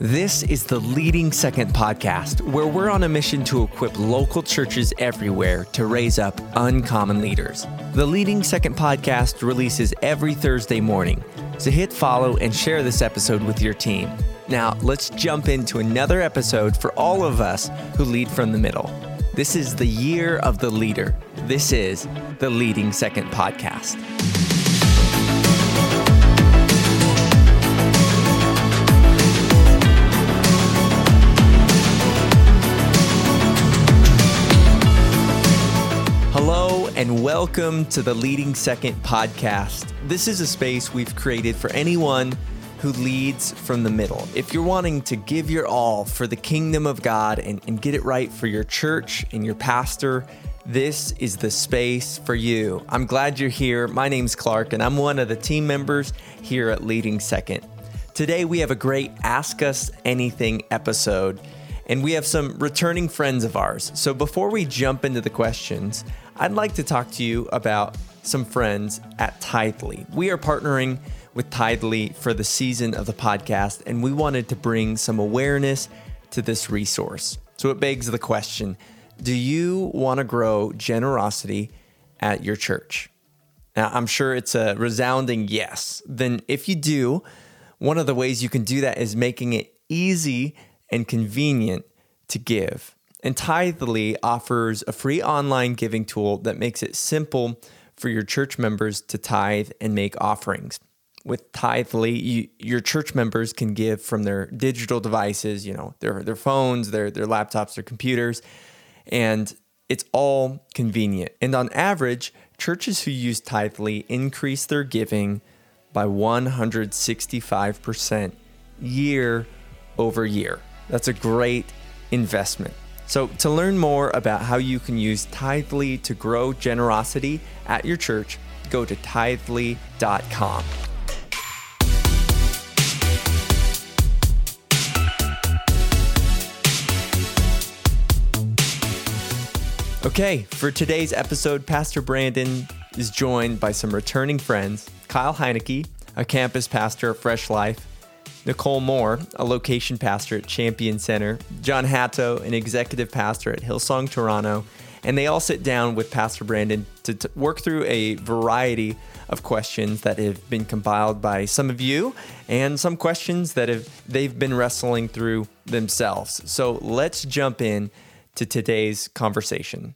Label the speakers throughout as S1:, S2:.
S1: This is the Leading Second podcast, where we're on a mission to equip local churches everywhere to raise up uncommon leaders. The Leading Second podcast releases every Thursday morning, so hit follow and share this episode with your team. Now, let's jump into another episode for all of us who lead from the middle. This is the year of the leader. This is the Leading Second podcast. And welcome to the Leading Second podcast. This is a space we've created for anyone who leads from the middle. If you're wanting to give your all for the kingdom of God and, and get it right for your church and your pastor, this is the space for you. I'm glad you're here. My name's Clark, and I'm one of the team members here at Leading Second. Today, we have a great Ask Us Anything episode and we have some returning friends of ours. So before we jump into the questions, I'd like to talk to you about some friends at Tithely. We are partnering with Tithely for the season of the podcast, and we wanted to bring some awareness to this resource. So it begs the question Do you want to grow generosity at your church? Now, I'm sure it's a resounding yes. Then, if you do, one of the ways you can do that is making it easy and convenient to give. And Tithely offers a free online giving tool that makes it simple for your church members to tithe and make offerings. With Tithely, you, your church members can give from their digital devices, you know, their, their phones, their, their laptops, their computers, and it's all convenient. And on average, churches who use Tithely increase their giving by 165% year over year. That's a great investment. So, to learn more about how you can use Tithely to grow generosity at your church, go to tithely.com. Okay, for today's episode, Pastor Brandon is joined by some returning friends Kyle Heinecke, a campus pastor of Fresh Life, Nichole Moore, a location pastor at Champion Center, Jon Hatto, an executive pastor at Hillsong Toronto, and they all sit down with Pastor Brandon to t- work through a variety of questions that have been compiled by some of you and some questions that have they've been wrestling through themselves. So let's jump in to today's conversation.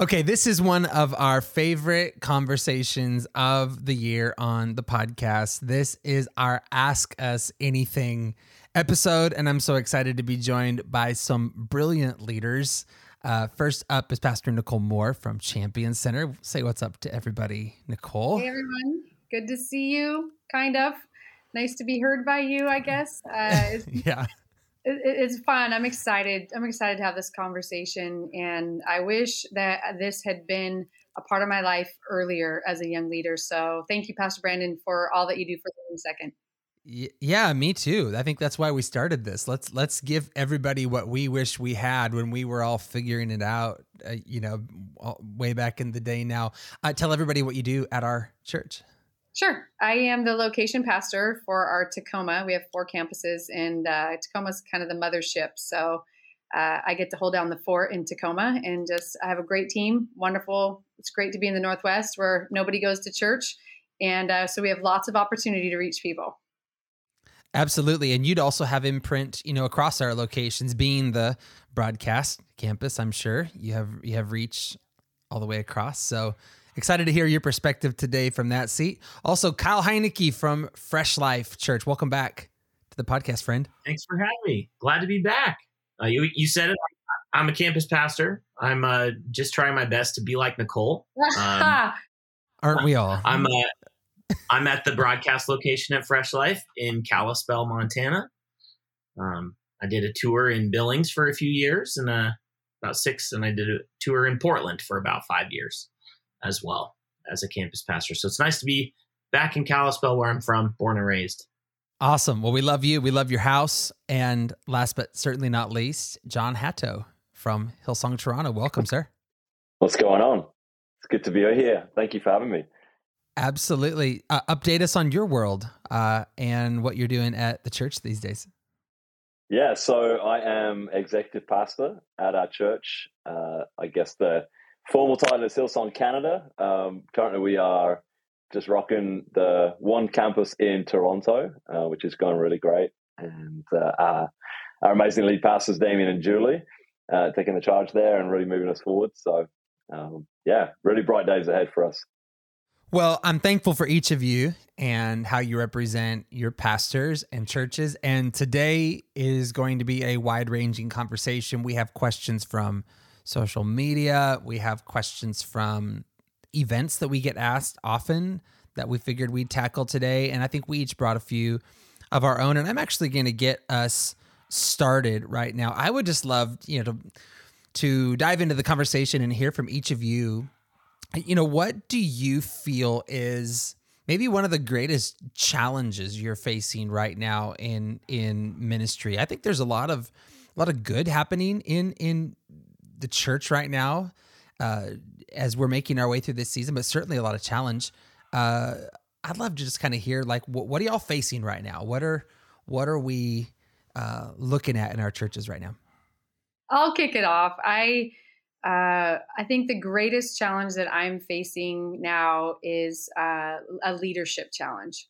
S2: Okay, this is one of our favorite conversations of the year on the podcast. This is our Ask Us Anything episode, and I'm so excited to be joined by some brilliant leaders. Uh, first up is Pastor Nichole Moore from Champion Center. Say what's up to everybody, Nichole.
S3: Hey, everyone. Good to see you, kind of. Nice to be heard by you, I guess. Uh,
S2: yeah
S3: it's fun. I'm excited. I'm excited to have this conversation, and I wish that this had been a part of my life earlier as a young leader. So, thank you, Pastor Brandon, for all that you do for the second.
S2: Yeah, me too. I think that's why we started this. Let's let's give everybody what we wish we had when we were all figuring it out. Uh, you know, way back in the day. Now, uh, tell everybody what you do at our church.
S3: Sure. I am the location pastor for our Tacoma. We have four campuses, and uh, Tacoma's kind of the mothership. So uh, I get to hold down the fort in Tacoma and just I have a great team. Wonderful. It's great to be in the Northwest where nobody goes to church. And uh, so we have lots of opportunity to reach people.
S2: Absolutely. And you'd also have imprint, you know, across our locations, being the broadcast campus, I'm sure you have you have reach all the way across. So Excited to hear your perspective today from that seat. Also, Kyle Heinecke from Fresh Life Church. Welcome back to the podcast, friend.
S4: Thanks for having me. Glad to be back. Uh, you, you said it. I'm a campus pastor. I'm uh, just trying my best to be like Nichole. Um,
S2: Aren't we all?
S4: I'm uh, I'm at the broadcast location at Fresh Life in Kalispell, Montana. Um, I did a tour in Billings for a few years and uh, about six, and I did a tour in Portland for about five years as well as a campus pastor. So it's nice to be back in Kalispell, where I'm from, born and raised.
S2: Awesome. Well, we love you. We love your house. And last but certainly not least, Jon Hatto from Hillsong Toronto. Welcome, sir.
S5: What's going on? It's good to be here. Thank you for having me.
S2: Absolutely. Uh, update us on your world uh, and what you're doing at the church these days.
S5: Yeah, so I am executive pastor at our church. Uh, I guess the formal title is Hillsong Canada. Um, currently, we are just rocking the one campus in Toronto, uh, which is going really great. And uh, our, our, amazing lead pastors, Damien and Julie, uh, taking the charge there and really moving us forward. So, um, yeah, really bright days ahead for us.
S2: Well, I'm thankful for each of you and how you represent your pastors and churches. And today is going to be a wide ranging conversation. We have questions from social media, we have questions from events that we get asked often that we figured we'd tackle today. And I think we each brought a few of our own. And I'm actually going to get us started right now. I would just love, you know, to to dive into the conversation and hear from each of you. You know, what do you feel is maybe one of the greatest challenges you're facing right now in in ministry? I think there's a lot of a lot of good happening in in the church right now uh, as we're making our way through this season, but certainly a lot of challenge. Uh, I'd love to just kind of hear like what, what are y'all facing right now? What are what are we uh, looking at in our churches right now?
S3: I'll kick it off. I uh, I think the greatest challenge that I'm facing now is uh, a leadership challenge.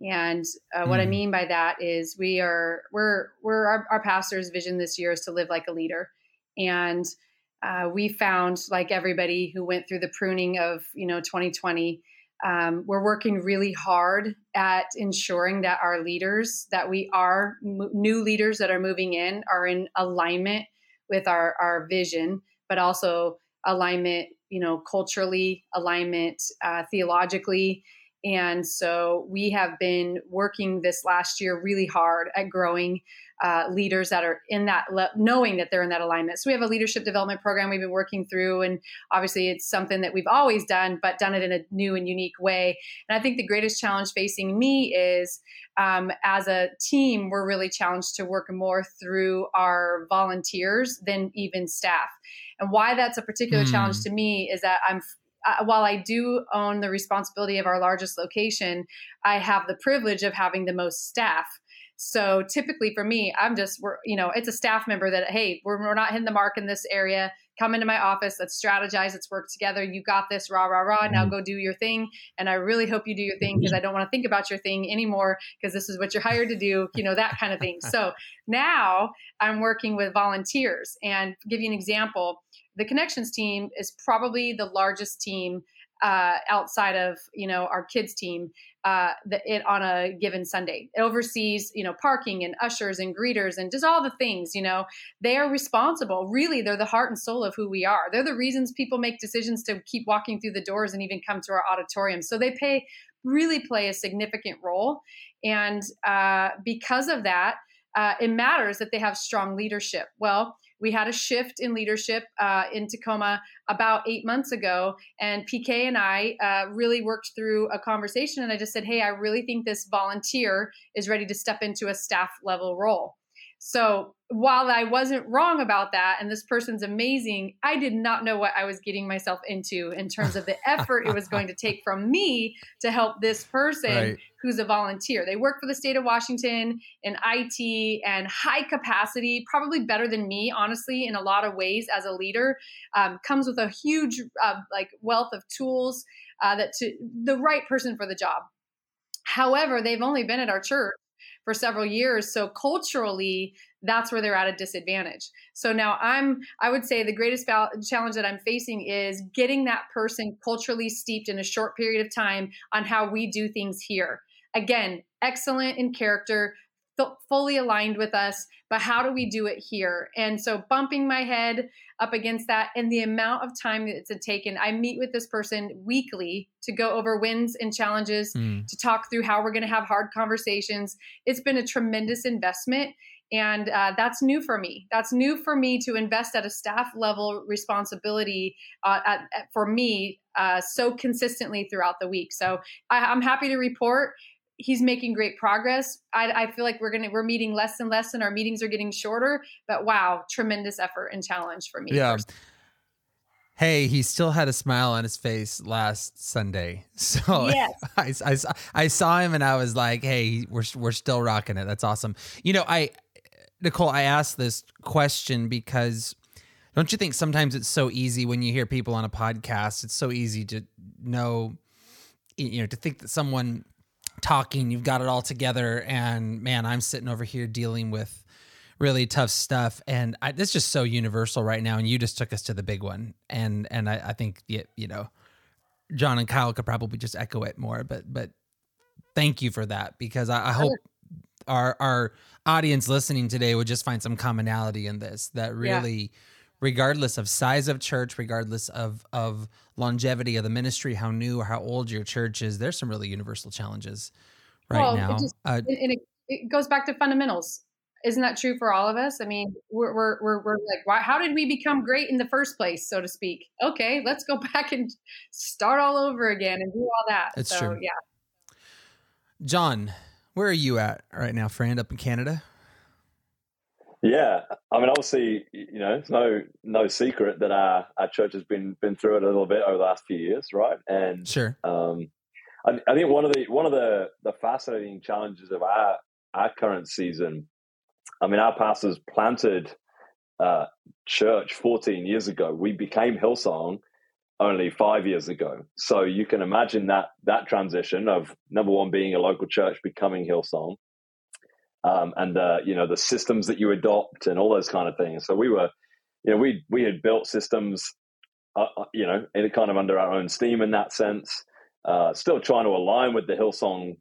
S3: And uh, what mm. I mean by that is we are we're we're our, our pastor's vision this year is to live like a leader, and uh, we found like everybody who went through the pruning of you know 2020 um, we're working really hard at ensuring that our leaders that we are m- new leaders that are moving in are in alignment with our our vision but also alignment you know culturally alignment uh, theologically. And so we have been working this last year really hard at growing uh, leaders that are in that, le- knowing that they're in that alignment. So we have a leadership development program we've been working through. And obviously, it's something that we've always done, but done it in a new and unique way. And I think the greatest challenge facing me is um, as a team, we're really challenged to work more through our volunteers than even staff. And why that's a particular mm. challenge to me is that I'm uh, while I do own the responsibility of our largest location, I have the privilege of having the most staff. So typically for me, I'm just, we're, you know, it's a staff member that, hey, we're, we're not hitting the mark in this area. Come into my office. Let's strategize. Let's work together. You got this. Rah, rah, rah. Now mm-hmm. go do your thing. And I really hope you do your thing because I don't want to think about your thing anymore because this is what you're hired to do, you know, that kind of thing. So now I'm working with volunteers and give you an example the connections team is probably the largest team uh, outside of you know our kids team uh, the, it on a given Sunday. It oversees you know parking and ushers and greeters and does all the things. You know they are responsible. Really, they're the heart and soul of who we are. They're the reasons people make decisions to keep walking through the doors and even come to our auditorium. So they pay really play a significant role, and uh, because of that, uh, it matters that they have strong leadership. Well we had a shift in leadership uh, in Tacoma about eight months ago, and PK and I uh, really worked through a conversation. And I just said, "Hey, I really think this volunteer is ready to step into a staff level role." So while I wasn't wrong about that, and this person's amazing, I did not know what I was getting myself into in terms of the effort it was going to take from me to help this person right. who's a volunteer. They work for the state of Washington in IT and high capacity, probably better than me, honestly, in a lot of ways as a leader. Um, comes with a huge uh, like wealth of tools uh, that to the right person for the job. However, they've only been at our church for several years. So culturally, that's where they're at a disadvantage. So now I'm, I would say the greatest challenge that I'm facing is getting that person culturally steeped in a short period of time on how we do things here. Again, excellent in character, fully aligned with us, but how do we do it here? And so bumping my head up against that and the amount of time that it's taken. I meet with this person weekly to go over wins and challenges, mm. to talk through how we're going to have hard conversations. It's been a tremendous investment. And uh, that's new for me. That's new for me to invest at a staff level responsibility uh, at, at, for me uh, so consistently throughout the week. So I, I'm happy to report he's making great progress. I, I, feel like we're gonna we're meeting less and less, and our meetings are getting shorter. But wow, tremendous effort and challenge for me.
S2: Yeah. Hey, he still had a smile on his face last Sunday. So yes. I, I, I saw him and I was like, hey, we're, we're still rocking it. That's awesome. You know, I Nichole, I asked this question because don't you think sometimes it's so easy when you hear people on a podcast, it's so easy to know, you know, to think that someone talking, you've got it all together, and man, I'm sitting over here dealing with really tough stuff, and I, it's just so universal right now. And you just took us to the big one, and and I, I think you, you know, Jon and Kyle could probably just echo it more, but but thank you for that because I, I hope our our audience listening today would just find some commonality in this that really yeah. Regardless of size of church regardless of of longevity of the ministry how new or how old your church is there's some really universal challenges right well, now
S3: it just, uh, and it, it goes back to fundamentals isn't that true for all of us? I mean, we're we're we're, we're like, why, how did we become great in the first place, so to speak? Okay, let's go back and start all over again and do all that.
S2: That's
S3: so,
S2: true. Yeah. Jon, where are you at right now, friend? Up in Canada?
S5: Yeah, I mean, obviously, you know, it's no no secret that our our church has been been through it a little bit over the last few years, right? And
S2: sure,
S5: um, I, I think one of the one of the the fascinating challenges of our our current season I mean, our pastors planted uh, church 14 years ago. We became Hillsong only five years ago. So you can imagine that that transition of number one being a local church becoming Hillsong, um, and the you know the systems that you adopt and all those kind of things. So we were, you know, we we had built systems, uh, uh you know, in kind of under our own steam in that sense. Uh, still trying to align with the Hillsong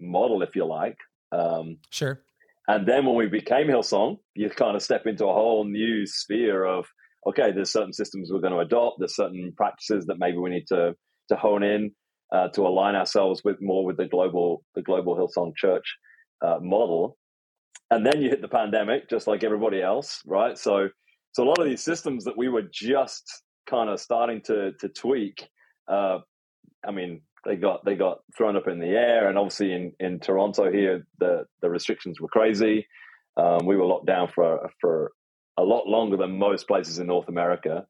S5: model, if you like.
S2: Um, sure.
S5: And then when we became Hillsong, you kind of step into a whole new sphere of okay, there's certain systems we're going to adopt, there's certain practices that maybe we need to to hone in uh, to align ourselves with more with the global the global Hillsong Church uh, model. And then you hit the pandemic, just like everybody else, right? So so a lot of these systems that we were just kind of starting to to tweak. Uh, I mean, they got they got thrown up in the air, and obviously in, in Toronto here, the the restrictions were crazy. Um, we were locked down for for a lot longer than most places in North America,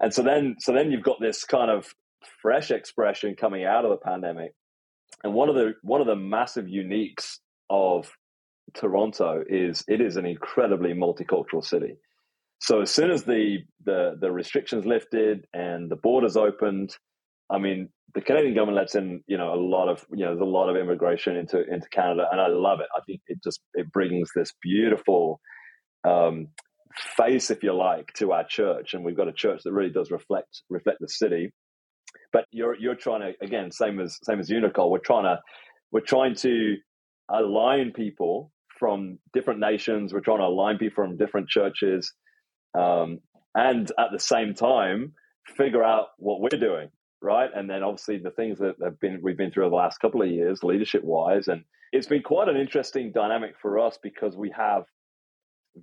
S5: and so then so then you've got this kind of fresh expression coming out of the pandemic, and one of the one of the massive uniques of Toronto is it is an incredibly multicultural city. So as soon as the the the restrictions lifted and the borders opened, I mean, the Canadian government lets in, you know, a lot of, you know, there's a lot of immigration into into Canada, and I love it. I think it just it brings this beautiful um, face, if you like, to our church, and we've got a church that really does reflect reflect the city. But you're you're trying to again, same as same as you, Nichole. We're trying to we're trying to align people from different nations. We're trying to align people from different churches, um, and at the same time, figure out what we're doing right? And then obviously the things that have been we've been through the last couple of years, leadership wise, and it's been quite an interesting dynamic for us because we have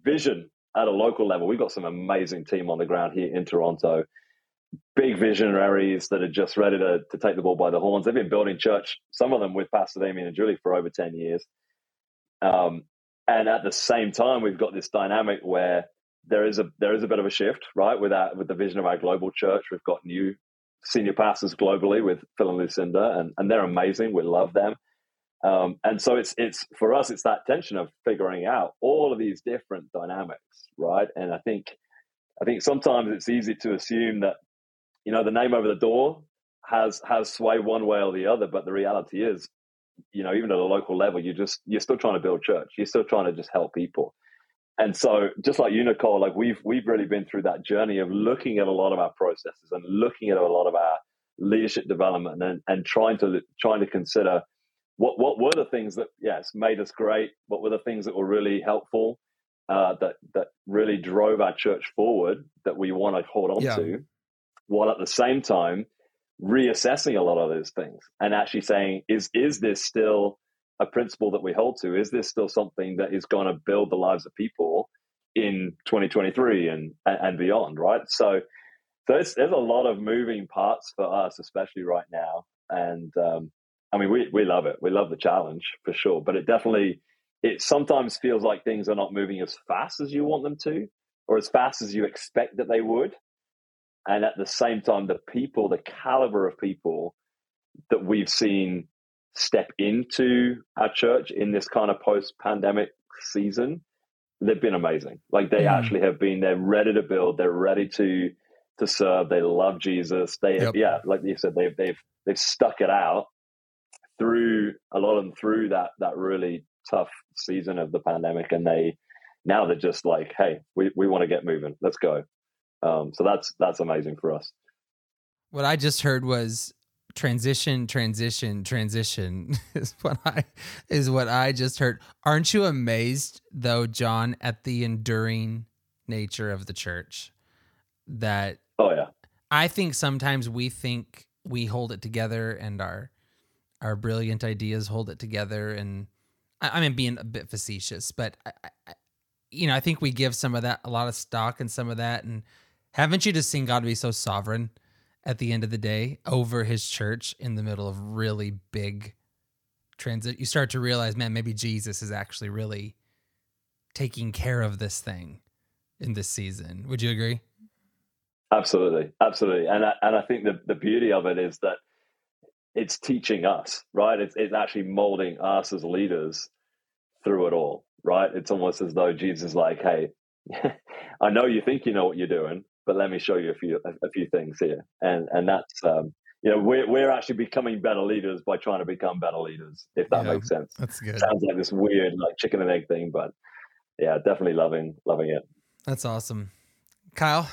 S5: vision at a local level. We've got some amazing team on the ground here in Toronto, big visionaries that are just ready to, to take the ball by the horns. They've been building church, some of them with Pastor Damien and Julie for over 10 years. Um, and at the same time, we've got this dynamic where there is a there is a bit of a shift, right? With that, with the vision of our global church, we've got new senior pastors globally with Phil and Lucinda, and, and they're amazing. We love them. Um, and so it's it's for us, it's that tension of figuring out all of these different dynamics, right? And I think I think sometimes it's easy to assume that you know the name over the door has has sway one way or the other, but the reality is, you know, even at a local level, you just you're still trying to build church. You're still trying to just help people and so just like you nichole like we've we've really been through that journey of looking at a lot of our processes and looking at a lot of our leadership development and, and trying to trying to consider what what were the things that yes made us great what were the things that were really helpful uh, that that really drove our church forward that we want to hold on yeah. to while at the same time reassessing a lot of those things and actually saying is is this still a principle that we hold to? Is this still something that is going to build the lives of people in 2023 and and beyond? Right. So, so there's, a lot of moving parts for us, especially right now. And um, I mean, we we love it. We love the challenge for sure. But it definitely it sometimes feels like things are not moving as fast as you want them to, or as fast as you expect that they would. And at the same time, the people, the caliber of people that we've seen step into our church in this kind of post pandemic season they've been amazing. Like they mm. actually have been. They're ready to build. They're ready to to serve. They love Jesus. They yep. yeah, like you said, they've they've they've stuck it out through a lot of them through that that really tough season of the pandemic, and they now they're just like, hey, we we want to get moving. Let's go. Um, so that's that's amazing for us.
S2: What I just heard was transition transition transition is what i is what i just heard. Aren't you amazed though jon at the enduring nature of the church? That
S5: oh yeah.
S2: I think sometimes we think we hold it together and our our brilliant ideas hold it together and i, I mean being a bit facetious but I, I, you know i think we give some of that a lot of stock and some of that and haven't you just seen god be so sovereign at the end of the day over his church in the middle of really big transit you start to realize man maybe jesus is actually really taking care of this thing in this season. Would you agree?
S5: Absolutely. Absolutely. And I, and I think the, the beauty of it is that it's teaching us right? It's, it's actually molding us as leaders through it all right? It's almost as though jesus is like hey i know you think you know what you're doing but let me show you a few a, a few things here, and and that's um, you know we're we're actually becoming better leaders by trying to become better leaders, if that yeah, makes sense.
S2: That's good.
S5: Sounds like this weird like chicken and egg thing, but yeah, definitely loving loving it.
S2: That's awesome, Kyle,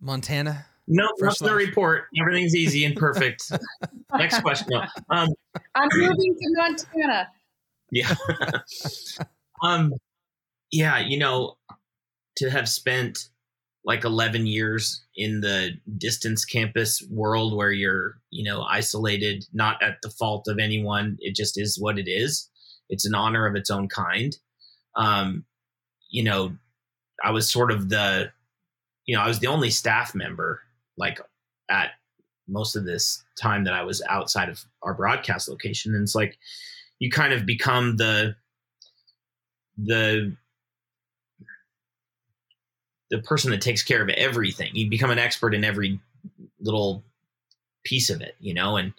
S2: Montana.
S4: No, that's the report. Everything's easy and perfect. Next question. No. Um,
S3: I'm moving to Montana.
S4: Yeah. um. Yeah, you know, to have spent like 11 years in the distance campus world where you're you know isolated not at the fault of anyone. It just is what it is. It's an honor of its own kind. Um you know i was sort of the you know i was the only staff member like at most of this time that i was outside of our broadcast location. And it's like you kind of become the the the person that takes care of everything. You become an expert in every little piece of it, you know, and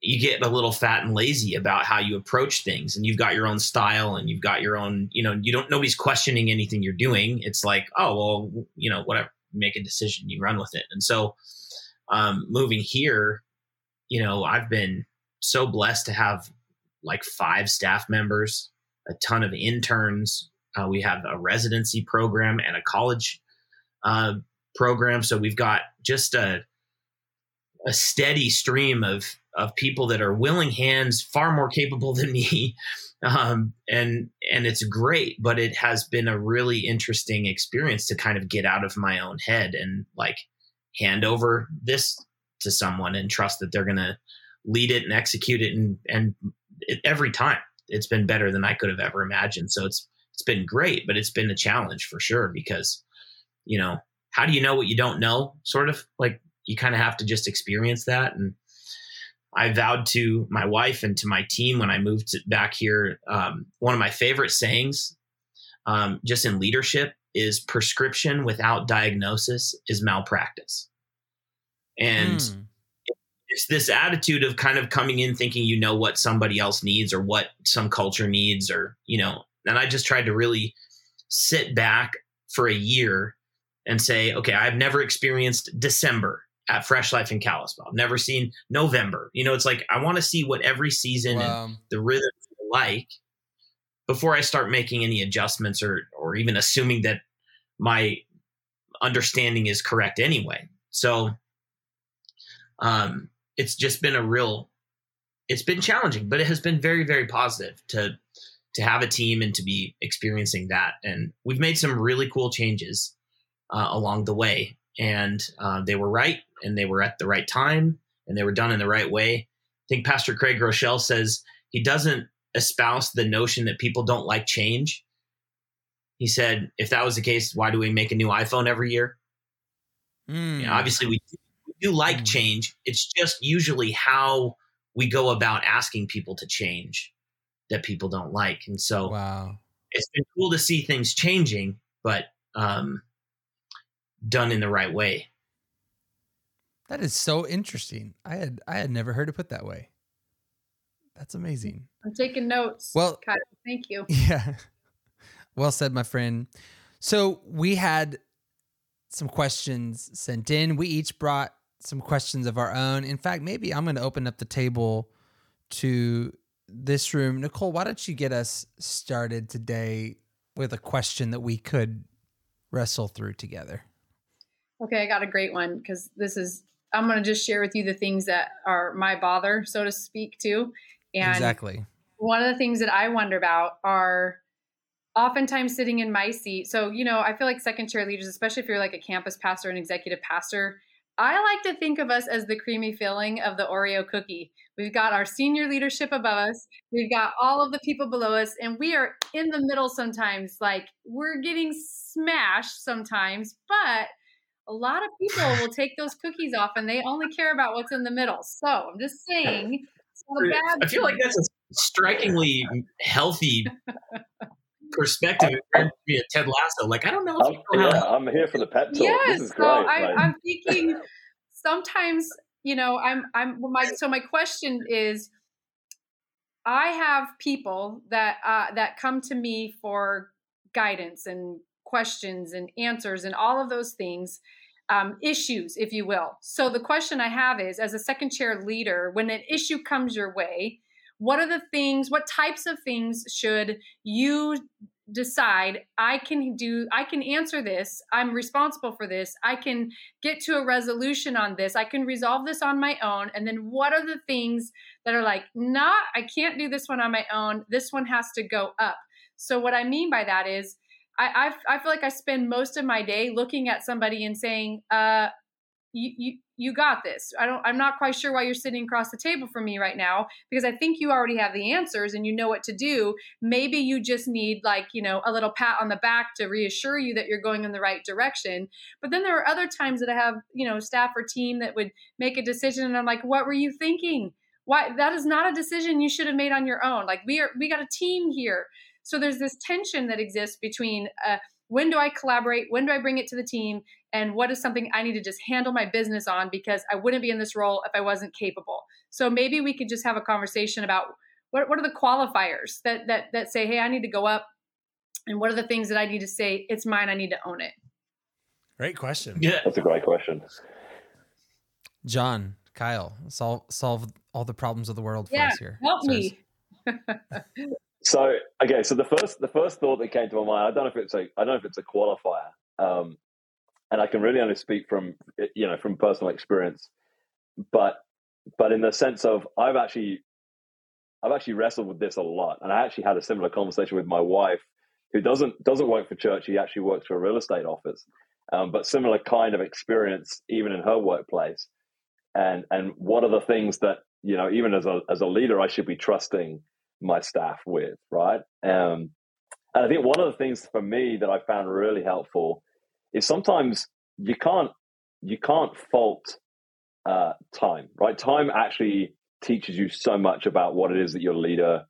S4: you get a little fat and lazy about how you approach things and you've got your own style and you've got your own, you know, you don't nobody's questioning anything you're doing. It's like, oh, well, you know, whatever, make a decision, you run with it. And so um moving here, you know, I've been so blessed to have like five staff members, a ton of interns, uh, we have a residency program and a college uh, program. So we've got just a a steady stream of of people that are willing hands, far more capable than me, um, and and it's great. But it has been a really interesting experience to kind of get out of my own head and like hand over this to someone and trust that they're going to lead it and execute it and and it, every time it's been better than I could have ever imagined. So it's it's been great, but it's been a challenge for sure because, you know, how do you know what you don't know? Sort of like you kind of have to just experience that. And I vowed to my wife and to my team when I moved back here. Um, one of my favorite sayings, um, just in leadership, is prescription without diagnosis is malpractice. And mm. it's this attitude of kind of coming in thinking you know what somebody else needs or what some culture needs, or, you know, and I just tried to really sit back for a year and say, okay, I've never experienced December at Fresh Life in Kalispell. I've never seen November. You know, it's like I want to see what every season wow. and the rhythms like before I start making any adjustments or or even assuming that my understanding is correct anyway. So um it's just been a real it's been challenging, but it has been very, very positive to to have a team and to be experiencing that. And we've made some really cool changes uh, along the way, and uh, they were right, and they were at the right time, and they were done in the right way. I think Pastor Craig Groeschel says he doesn't espouse the notion that people don't like change. He said, if that was the case, why do we make a new iPhone every year? Mm. You know, obviously, we do, we do like mm. change. It's just usually how we go about asking people to change that people don't like. And so
S2: wow.
S4: it's been cool to see things changing, but um, done in the right way.
S2: That is so interesting. I had I had never heard it put that way. That's amazing.
S3: I'm taking notes.
S2: Well,
S3: Kyle, thank you.
S2: Yeah. Well said, my friend. So we had some questions sent in. We each brought some questions of our own. In fact, maybe I'm going to open up the table to this room. Nichole, why don't you get us started today with a question that we could wrestle through together?
S3: Okay, I got a great one because this is, I'm going to just share with you the things that are my bother, so to speak, too.
S2: And exactly.
S3: One of the things that I wonder about are oftentimes sitting in my seat. So, you know, I feel like second chair leaders, especially if you're like a campus pastor an executive pastor, I like to think of us as the creamy filling of the Oreo cookie. We've got our senior leadership above us, we've got all of the people below us, and we are in the middle sometimes. Like we're getting smashed sometimes, but a lot of people will take those cookies off and they only care about what's in the middle. So I'm just saying.
S4: I feel like that's a strikingly healthy perspective to be a Ted Lasso. Like I don't know.
S5: I'm, yeah, I'm here for the pet talk.
S3: Yes,
S5: this is great. So
S3: I, I'm thinking sometimes you know I'm I'm my so my question is. I have people that uh, that come to me for guidance and questions and answers and all of those things, um, issues, if you will. So the question I have is, as a second chair leader, when an issue comes your way, what are the things what types of things should you decide i can do i can answer this i'm responsible for this i can get to a resolution on this i can resolve this on my own and then what are the things that are like not i can't do this one on my own this one has to go up. So what i mean by that is i i, I feel like i spend most of my day looking at somebody and saying uh you, you you got this. I don't I'm not quite sure why you're sitting across the table from me right now because I think you already have the answers and you know what to do. Maybe you just need like, you know, a little pat on the back to reassure you that you're going in the right direction. But then there are other times that I have, you know, staff or team that would make a decision and I'm like, "What were you thinking?" Why that is not a decision you should have made on your own. Like we are we got a team here. So there's this tension that exists between uh, when do I collaborate? When do I bring it to the team? And what is something I need to just handle my business on because I wouldn't be in this role if I wasn't capable. So maybe we could just have a conversation about what, what are the qualifiers that, that, that say, hey, I need to go up. And what are the things that I need to say, it's mine, I need to own it?
S2: Great question.
S5: Yeah. That's a great question.
S2: Jon, Kyle, solve solve all the problems of the world for
S3: yeah,
S2: us here.
S3: Help me.
S5: So okay, so the first the first thought that came to my mind, I don't know if it's a I don't know if it's a qualifier, um, and I can really only speak from you know from personal experience, but but in the sense of I've actually I've actually wrestled with this a lot, and I actually had a similar conversation with my wife, who doesn't doesn't work for church. He actually works for a real estate office, um, but similar kind of experience even in her workplace, and and what are the things that you know even as a as a leader I should be trusting my staff with, right? Um, and I think one of the things for me that I found really helpful is sometimes you can't you can't fault uh, time, right? Time actually teaches you so much about what it is that your leader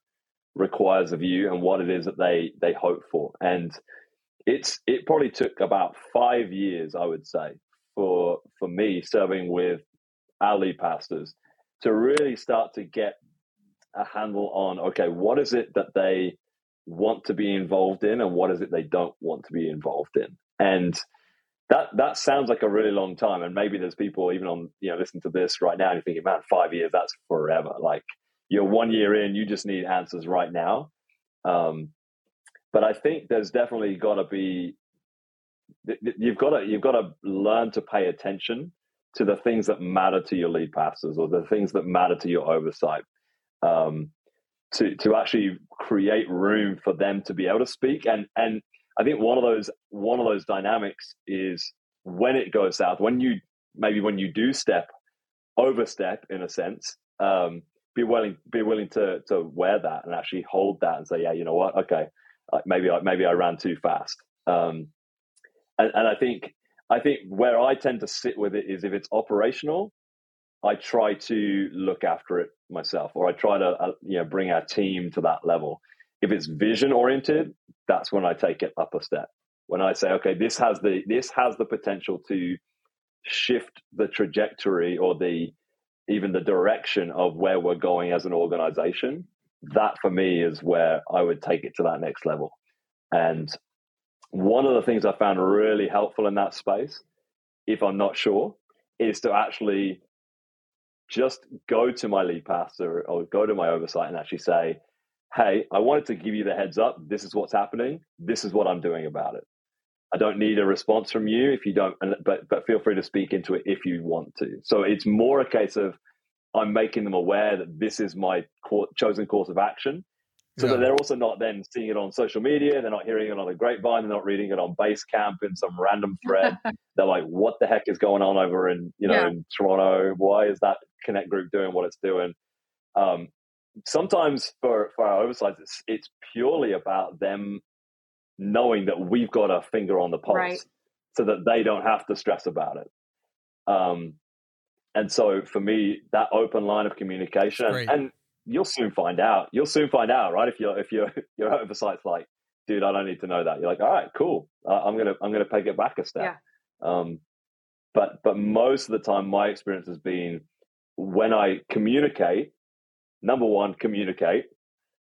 S5: requires of you and what it is that they they hope for. And it's it probably took about five years, I would say, for for me serving with our lead pastors to really start to get a handle on okay, what is it that they want to be involved in and what is it they don't want to be involved in? And that that sounds like a really long time. And maybe there's people even on, you know, listening to this right now and you're thinking, man, five years, that's forever. Like you're one year in, you just need answers right now. Um, but I think there's definitely got to be you've got to you've got to learn to pay attention to the things that matter to your lead pastors or the things that matter to your oversight um, to to actually create room for them to be able to speak. And and I think one of those one of those dynamics is when it goes south, when you maybe when you do step overstep in a sense, um, be willing be willing to to wear that and actually hold that and say, yeah, you know what, okay, maybe I maybe I ran too fast. Um, and, and I think I think where I tend to sit with it is if it's operational, I try to look after it myself, or I try to uh, you know bring our team to that level. If it's vision oriented, that's when I take it up a step. When I say, okay, this has the this has the potential to shift the trajectory or the even the direction of where we're going as an organization. That for me is where I would take it to that next level. And one of the things I found really helpful in that space, if I'm not sure, is to actually just go to my lead pastor or go to my oversight and actually say, hey, I wanted to give you the heads up. This is what's happening. This is what I'm doing about it. I don't need a response from you if you don't, but but feel free to speak into it if you want to. So it's more a case of I'm making them aware that this is my chosen course of action, so yeah. that they're also not then seeing it on social media. They're not hearing it on the grapevine. They're not reading it on Basecamp in some random thread. they're like, "What the heck is going on over in you know yeah. in Toronto? Why is that Connect group doing what it's doing?" Um, sometimes for for our oversights, it's it's purely about them knowing that we've got a finger on the pulse, right. so that they don't have to stress about it. Um, and so for me, that open line of communication, and you'll soon find out. You'll soon find out, right? If you're if your your oversight's like, dude, I don't need to know that. You're like, all right, cool. Uh, I'm gonna I'm gonna take it back a step. Yeah. Um, but but most of the time, my experience has been when I communicate. Number one, communicate.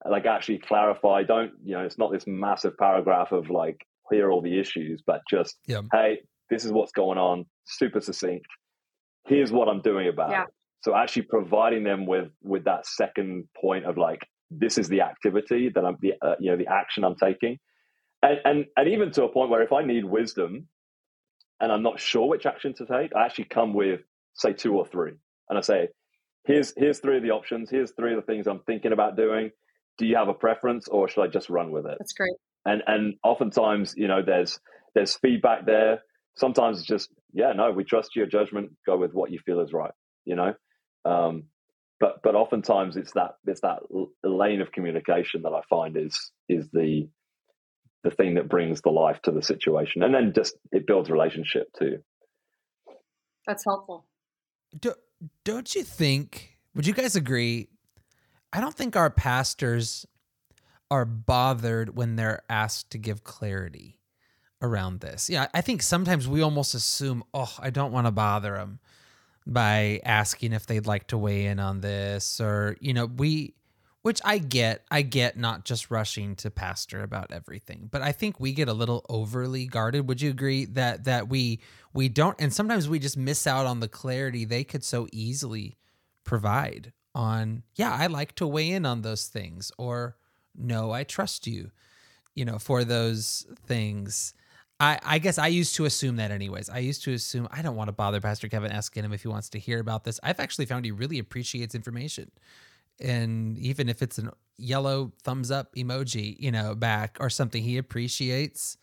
S5: Like actually clarify. Don't you know? It's not this massive paragraph of like here are all the issues, but just yeah. hey, this is what's going on. Super succinct here's what I'm doing about yeah. it. So actually providing them with with that second point of like this is the activity that I'm the uh, you know the action I'm taking, and, and and even to a point where if I need wisdom, and I'm not sure which action to take, I actually come with say two or three, and I say, here's here's three of the options, here's three of the things I'm thinking about doing. Do you have a preference, or should I just run with it?
S3: That's great.
S5: And and oftentimes you know there's there's feedback there. Sometimes it's just yeah no we trust your judgment. Go with what you feel is right you know? Um, but but oftentimes it's that it's that lane of communication that i find is is the the thing that brings the life to the situation. And then just it builds relationship too.
S3: That's helpful.
S2: Do, don't you think would you guys agree i don't think our pastors are bothered when they're asked to give clarity around this. Yeah, I think sometimes we almost assume, oh, I don't want to bother them by asking if they'd like to weigh in on this or, you know, we which I get, I get not just rushing to pastor about everything, but I think we get a little overly guarded. Would you agree that that we we don't and sometimes we just miss out on the clarity they could so easily provide on, yeah, I like to weigh in on those things or no, I trust you, you know, for those things. I, I guess I used to assume that anyways. I used to assume I don't want to bother Pastor Kevin asking him if he wants to hear about this. I've actually found he really appreciates information. And even if it's a yellow thumbs up emoji, you know, back or something, he appreciates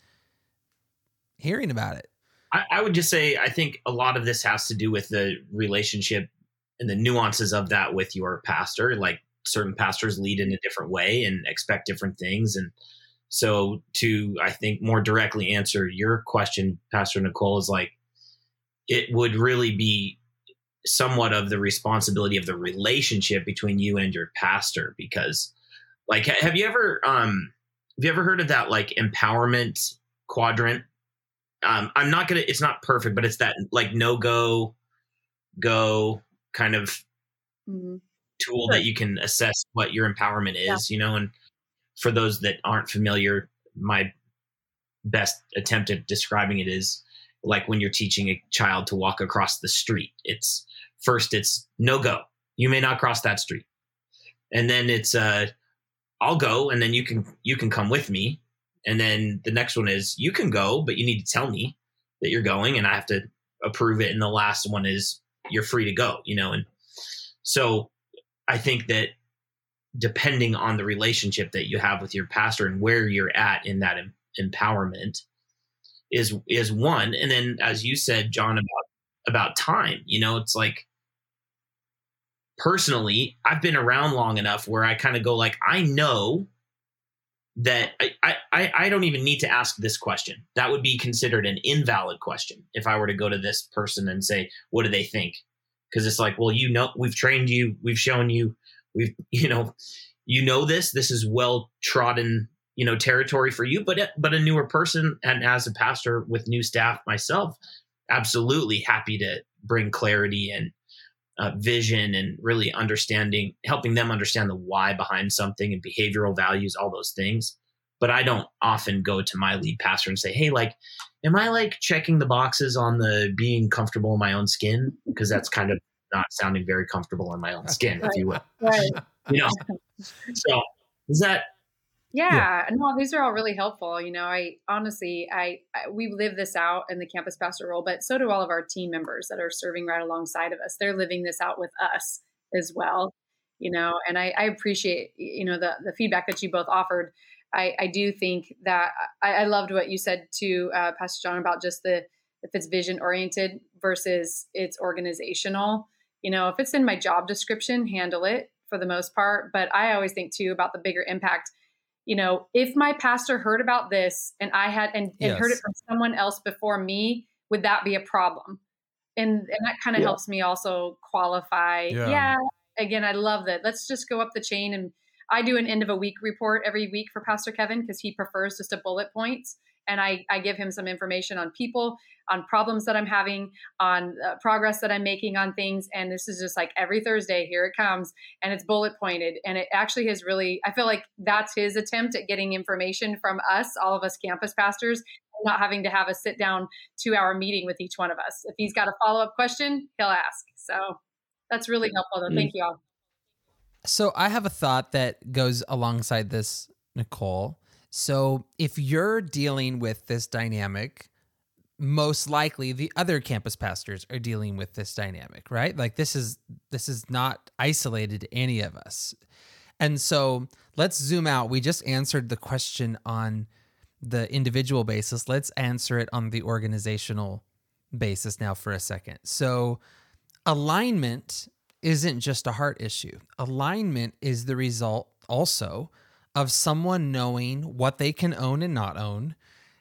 S2: hearing about it.
S4: I, I would just say I think a lot of this has to do with the relationship and the nuances of that with your pastor. Like certain pastors lead in a different way and expect different things. And so to I think more directly answer your question, Pastor Nichole, is like it would really be somewhat of the responsibility of the relationship between you and your pastor because like have you ever um have you ever heard of that like empowerment quadrant um i'm not gonna it's not perfect but it's that like no go go kind of mm-hmm. tool sure. that you can assess what your empowerment is yeah. you know and for those that aren't familiar, my best attempt at describing it is like when you're teaching a child to walk across the street. It's first it's no go. You may not cross that street. And then it's uh I'll go and then you can you can come with me. And then the next one is you can go, but you need to tell me that you're going and I have to approve it. And the last one is you're free to go, you know. And so I think that depending on the relationship that you have with your pastor and where you're at in that em- empowerment is is one and then as you said jon about about time you know it's like personally i've been around long enough where i kind of go like i know that I, I i don't even need to ask this question. That would be considered an invalid question if i were to go to this person and say what do they think? Because it's like well you know we've trained you we've shown you we've you know you know this this is well trodden you know territory for you but but a newer person and as a pastor with new staff myself absolutely happy to bring clarity and uh, vision and really understanding helping them understand the why behind something and behavioral values all those things but I don't often go to my lead pastor and say, "Hey, like, am I like checking the boxes on the being comfortable in my own skin?" Because that's kind of not sounding very comfortable in my own skin, if you will.
S3: Right.
S4: You know. So is that
S3: yeah, no, these are all really helpful. You know, I honestly, I, I, we live this out in the campus pastor role, but so do all of our team members that are serving right alongside of us. They're living this out with us as well. You know, and I, I appreciate you know the the feedback that you both offered. I, I do think that I, I loved what you said to uh, Pastor Jon about just the if it's vision oriented versus it's organizational. You know, if it's in my job description, handle it for the most part. But I always think too about the bigger impact you know, if my pastor heard about this and I had and, and yes. heard it from someone else before me, would that be a problem? And and that kind of yeah. helps me also qualify. Yeah. yeah. Again, I love that. Let's just go up the chain and I do an end of a week report every week for Pastor Kevin because he prefers just a bullet points and I, I give him some information on people, on problems that I'm having, on uh, progress that I'm making on things. And this is just like every Thursday, here it comes, and it's bullet pointed. And it actually has really, I feel like that's his attempt at getting information from us, all of us campus pastors, not having to have a sit down two hour meeting with each one of us. If he's got a follow up question, he'll ask. So that's really helpful, though. Thank you all.
S2: So I have a thought that goes alongside this, Nichole. So if you're dealing with this dynamic, most likely the other campus pastors are dealing with this dynamic, right? Like this is this is not isolated to any of us. And so let's zoom out. We just answered the question on the individual basis. Let's answer it on the organizational basis now for a second. So alignment isn't just a heart issue. Alignment is the result also of someone knowing what they can own and not own,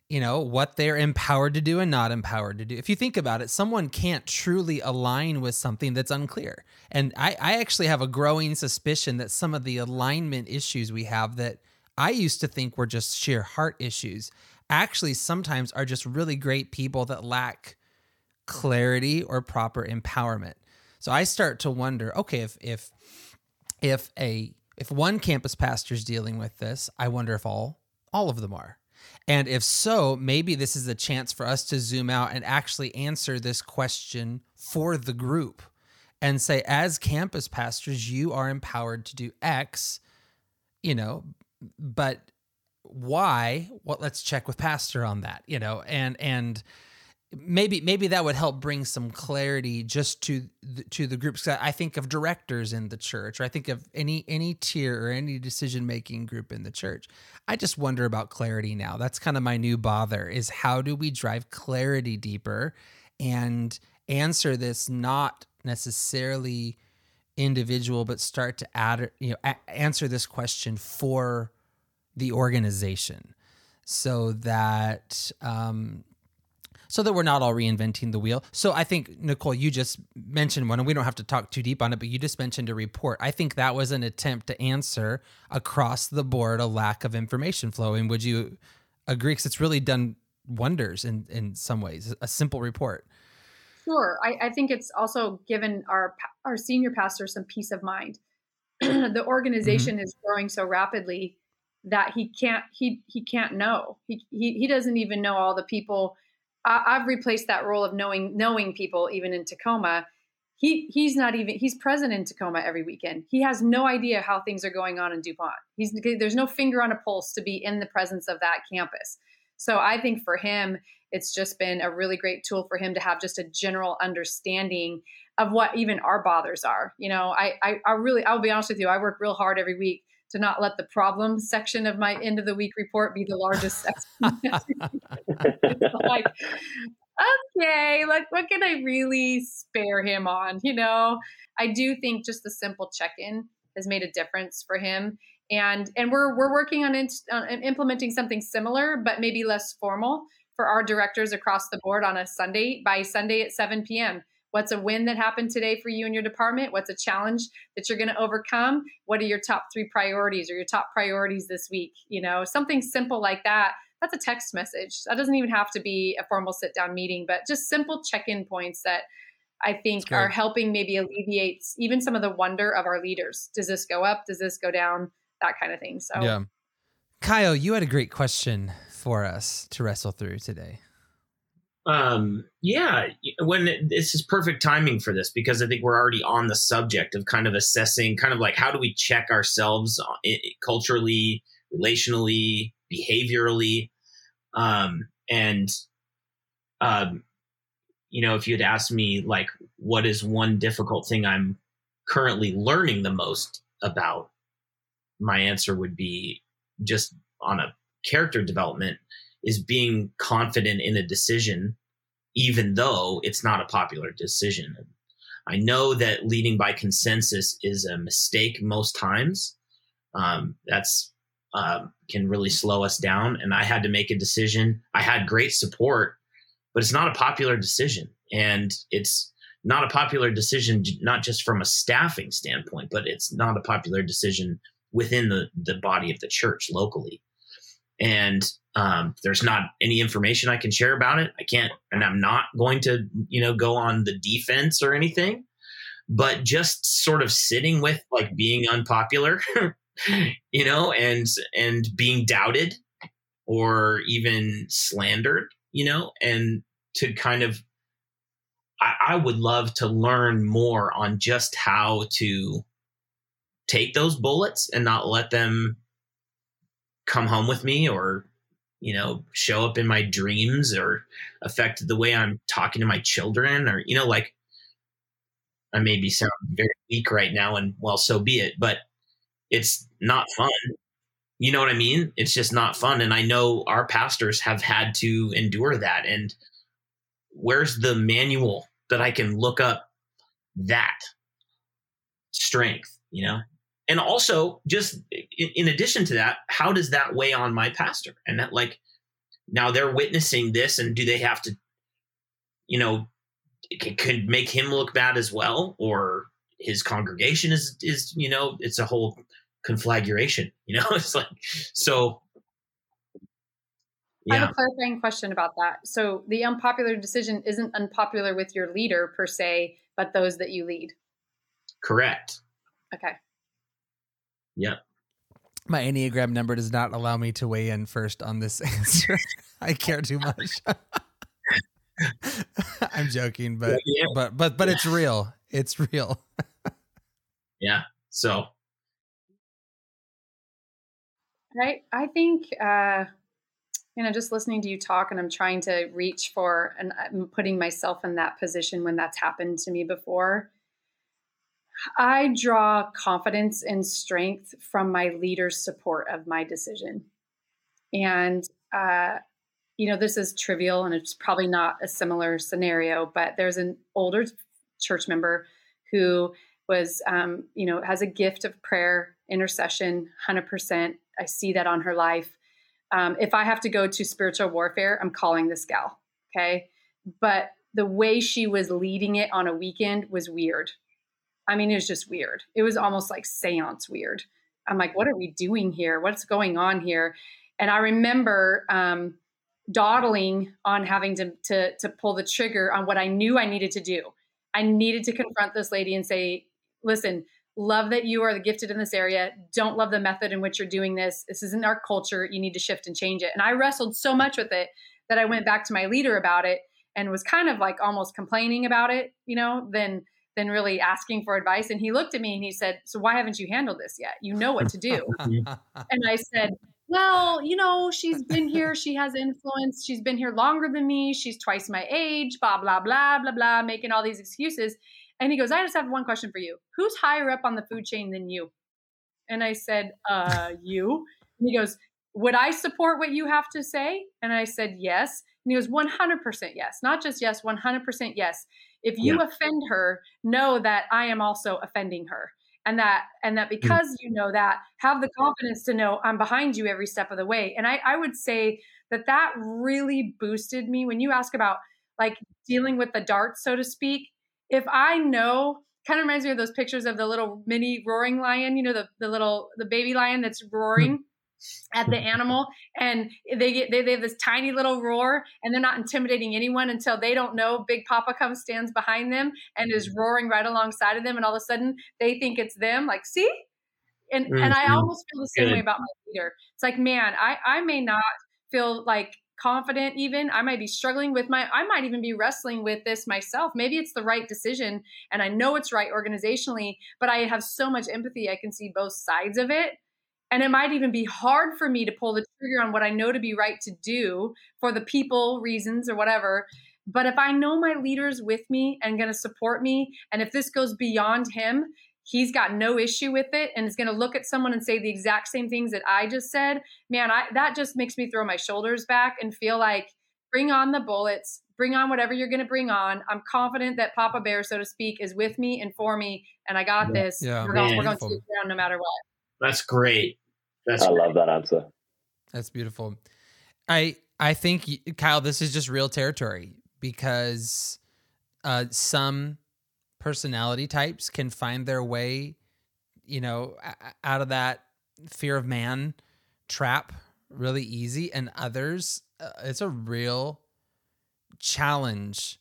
S2: you know, what they're empowered to do and not empowered to do. If you think about it, someone can't truly align with something that's unclear. And I, I actually have a growing suspicion that some of the alignment issues we have that I used to think were just sheer heart issues actually sometimes are just really great people that lack clarity or proper empowerment. So I start to wonder, okay, if if if a if one campus pastor is dealing with this, I wonder if all all of them are. And if so, maybe this is a chance for us to zoom out and actually answer this question for the group and say, as campus pastors, you are empowered to do X, you know, but why? Well, let's check with pastor on that, you know, and, and, maybe maybe that would help bring some clarity just to the, to the groups. I think of directors in the church, or I think of any any tier or any decision making group in the church. I just wonder about clarity now. That's kind of my new bother: is how do we drive clarity deeper and answer this not necessarily individual, but start to add you know a- answer this question for the organization so that um, so that we're not all reinventing the wheel. So I think Nichole, you just mentioned one, and we don't have to talk too deep on it, but you just mentioned a report. I think that was an attempt to answer across the board a lack of information flow. And would you agree? Because it's really done wonders in in some ways. A simple report.
S3: Sure, I, I think it's also given our our senior pastor some peace of mind. the organization mm-hmm. is growing so rapidly that he can't he he can't know he, he he doesn't even know all the people I, have replaced that role of knowing knowing people even in Tacoma. He he's not even he's present in Tacoma every weekend. He has no idea how things are going on in DuPont. He's there's no finger on a pulse to be in the presence of that campus. So I think for him, it's just been a really great tool for him to have just a general understanding of what even our bothers are. You know, I I, I really I'll be honest with you. I work real hard every week to not let the problem section of my end of the week report be the largest section. like, okay, like what can I really spare him on? You know, I do think just the simple check-in has made a difference for him. And and we're we're working on, in, on implementing something similar, but maybe less formal for our directors across the board on a Sunday by Sunday at 7 p.m. What's a win that happened today for you and your department? What's a challenge that you're going to overcome? What are your top three priorities or your top priorities this week? You know, something simple like that. That's a text message. That doesn't even have to be a formal sit down meeting, but just simple check in points that I think are helping maybe alleviate even some of the wonder of our leaders. Does this go up? Does this go down? That kind of thing. So,
S2: yeah. Kyle, you had a great question for us to wrestle through today.
S4: Um, yeah, when this is perfect timing for this because I think we're already on the subject of kind of assessing, kind of like how do we check ourselves uh, culturally, relationally, behaviorally, um, and um, you know, if you'd asked me like, what is one difficult thing I'm currently learning the most about, my answer would be just on a character development is being confident in a decision, even though it's not a popular decision. I know that leading by consensus is a mistake most times. Um, that's uh, can really slow us down. And I had to make a decision. I had great support, but it's not a popular decision, and it's not a popular decision not just from a staffing standpoint, but it's not a popular decision within the the body of the church locally and um, there's not any information I can share about it. I can't, and I'm not going to, you know, go on the defense or anything. But just sort of sitting with like being unpopular, you know, and and being doubted or even slandered, you know, and to kind of, I, I would love to learn more on just how to take those bullets and not let them come home with me or you know show up in my dreams or affect the way i'm talking to my children or you know like i maybe sound very weak right now and well so be it but it's not fun. You know what i mean? It's just not fun and i know our pastors have had to endure that and where's the manual that i can look up that strength you know and also just in, in, addition to that how does that weigh on my pastor and that like now they're witnessing this and do they have to you know it could make him look bad as well or his congregation is is you know it's a whole conflagration you know it's like so
S3: yeah. I have a clarifying question about that. So the unpopular decision isn't unpopular with your leader per se, but those that you lead.
S4: Correct.
S3: Okay.
S4: Yep.
S2: My Enneagram number does not allow me to weigh in first on this answer. I care too much. I'm joking, but yeah. but but but it's real. It's real.
S4: yeah. So
S3: right. I think uh you know, just listening to you talk and I'm trying to reach for and I'm putting myself in that position when that's happened to me before. I draw confidence and strength from my leader's support of my decision. And, uh, you know, this is trivial and it's probably not a similar scenario, but there's an older church member who was, um, you know, has a gift of prayer, intercession, 100%. I see that on her life. Um, if I have to go to spiritual warfare, I'm calling this gal. Okay. But the way she was leading it on a weekend was weird. I mean, it was just weird. It was almost like seance weird. I'm like, what are we doing here? What's going on here? And I remember um, dawdling on having to, to, to pull the trigger on what I knew I needed to do. I needed to confront this lady and say, listen, love that you are the gifted in this area. Don't love the method in which you're doing this. This isn't our culture. You need to shift and change it. And I wrestled so much with it that I went back to my leader about it and was kind of like almost complaining about it, you know, then than really asking for advice. And he looked at me and he said, So why haven't you handled this yet? You know what to do. and I said, Well, you know, she's been here. She has influence. She's been here longer than me. She's twice my age, blah, blah, blah, blah, blah, making all these excuses. And he goes, I just have one question for you. Who's higher up on the food chain than you? And I said, Uh, you. And he goes, Would I support what you have to say? And I said, Yes. And he goes, 100% yes. Not just yes, 100% yes. If you yeah. offend her, know that I am also offending her. And that and that mm. because mm. you know that, have the confidence to know I'm behind you every step of the way. And I, I would say that that really boosted me when you ask about like dealing with the darts, so to speak. If I know kind of reminds me of those pictures of the little mini roaring lion, you know, the, the little the baby lion that's roaring at the animal and they get they, they have this tiny little roar and they're not intimidating anyone until they don't know big papa comes stands behind them and is roaring right alongside of them and all of a sudden they think it's them like see and mm-hmm. and I mm-hmm. almost feel the same Good. way about my leader. It's like, man, I I may not feel like confident even i might be struggling with my i might even be wrestling with this myself maybe it's the right decision and i know it's right organizationally but i have so much empathy i can see both sides of it and it might even be hard for me to pull the trigger on what i know to be right to do for the people reasons or whatever but if i know my leader's with me and going to support me and if this goes beyond him he's got no issue with it and is going to look at someone and say the exact same things that I just said, man, I, that just makes me throw my shoulders back and feel like bring on the bullets, bring on whatever you're going to bring on. I'm confident that Papa Bear, so to speak, is with me and for me, and I got yeah. this. Yeah, we're going, we're going to stick around no matter what.
S4: That's great. That's
S5: I
S4: great.
S5: love that answer.
S2: That's beautiful. I I think Kyle, this is just real territory because uh, some personality types can find their way, you know, out of that fear of man trap really easy, and others, uh, it's a real challenge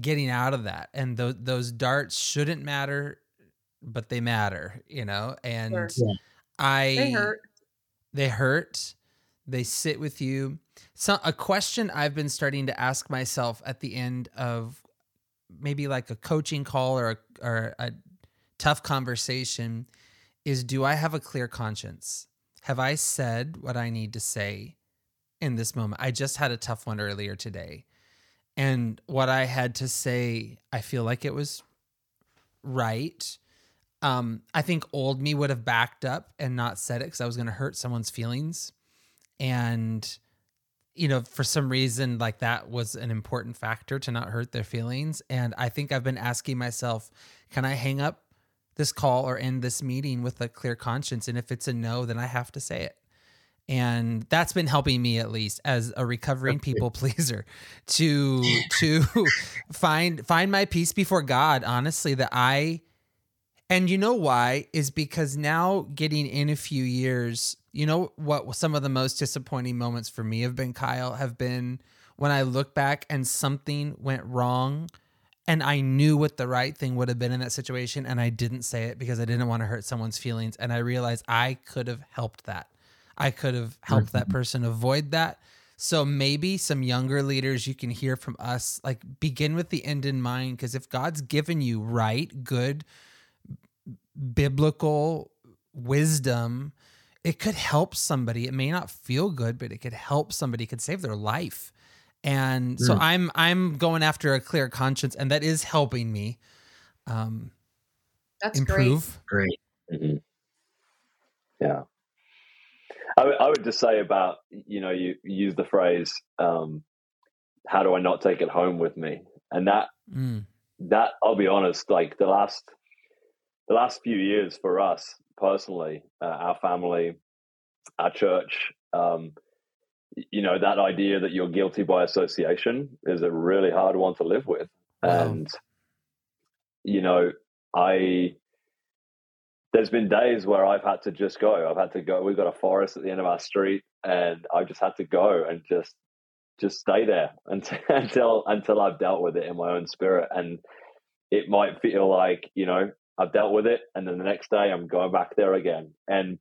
S2: getting out of that. And th- those darts shouldn't matter, but they matter, you know. And sure. I
S3: they hurt.
S2: They hurt. They sit with you. So a question I've been starting to ask myself at the end of maybe like a coaching call or a, or a tough conversation is do I have a clear conscience? Have I said what I need to say in this moment? I just had a tough one earlier today. And what I had to say, I feel like it was right. Um, I think old me would have backed up and not said it because I was going to hurt someone's feelings. And you know, for some reason, like that was an important factor to not hurt their feelings. And I think I've been asking myself, can I hang up this call or end this meeting with a clear conscience? And if it's a no, then I have to say it. And that's been helping me at least as a recovering people pleaser to to find find my peace before God, honestly, that I and you know why is because now getting in a few years you know what some of the most disappointing moments for me have been, Kyle, have been when I look back and something went wrong and I knew what the right thing would have been in that situation and I didn't say it because I didn't want to hurt someone's feelings and I realized I could have helped that. I could have helped that mm-hmm. person avoid that. So maybe some younger leaders you can hear from us like begin with the end in mind because if God's given you right, good biblical wisdom it could help somebody. It may not feel good, but it could help somebody, it could save their life. And so hmm. I'm I'm going after a clear conscience, and that is helping me um
S3: That's
S2: improve.
S4: Great.
S5: great. Mm-hmm. Yeah. I, w- I would just say about you know you, you use the phrase um, how do I not take it home with me and that mm. that I'll be honest like the last the last few years for us personally, uh, our family, our church. Um, you know, that idea that you're guilty by association is a really hard one to live with. Wow. And, you know, I, there's been days where I've had to just go. I've had to go. We've got a forest at the end of our street, and I just had to go and just just stay there until until until I've dealt with it in my own spirit. And it might feel like you know I've dealt with it, and then the next day I'm going back there again. And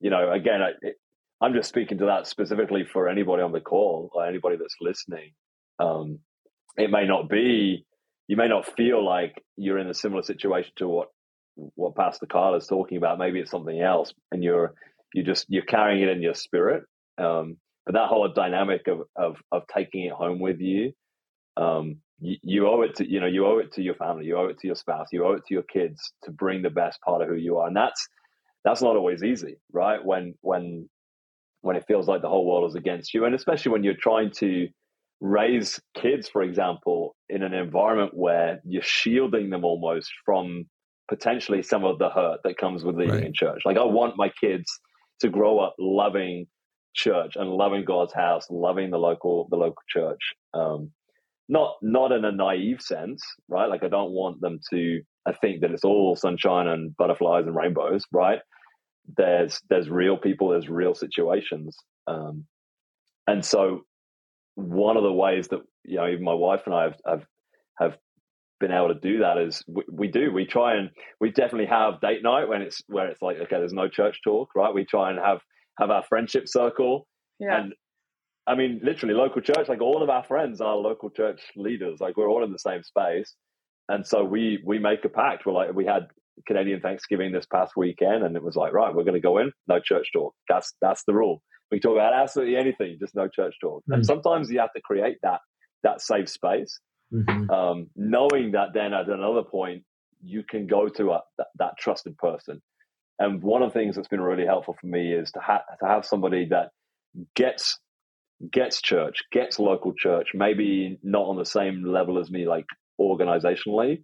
S5: you know, again, I, am just speaking to that specifically for anybody on the call or anybody that's listening. Um, it may not be, you may not feel like you're in a similar situation to what what Pastor Kyle is talking about. Maybe it's something else, and you're you just you're carrying it in your spirit. Um, but that whole dynamic of of of taking it home with you um, you, you owe it to you know you owe it to your family you owe it to your spouse you owe it to your kids to bring the best part of who you are. And that's that's not always easy right? When when when it feels like the whole world is against you. And especially when you're trying to raise kids for example in an environment where you're shielding them almost from potentially some of the hurt that comes with leading right. in church. Like i want my kids to grow up loving church and loving god's house loving the local the local church. Um, not not in a naive sense, right? Like I don't want them to I think that it's all sunshine and butterflies and rainbows, right? There's there's real people, there's real situations, um, and so one of the ways that you know even my wife and I have have, have been able to do that is we, we, do. We try and we definitely have date night when it's where it's like okay, there's no church talk, right? We try and have have our friendship circle, yeah. and I mean literally local church. Like all of our friends are local church leaders. Like we're all in the same space, and so we we make a pact. We're like we had Canadian Thanksgiving this past weekend, and it was like right, we're going to go in, no church talk. That's that's the rule. We talk about absolutely anything, just no church talk. Mm-hmm. And mm. sometimes you have to create that that safe space Mm-hmm. Um, knowing that then at another point you can go to a, that, that, trusted person. And one of the things that's been really helpful for me is to, ha- to have somebody that gets gets church, gets local church, maybe not on the same level as me, like organizationally,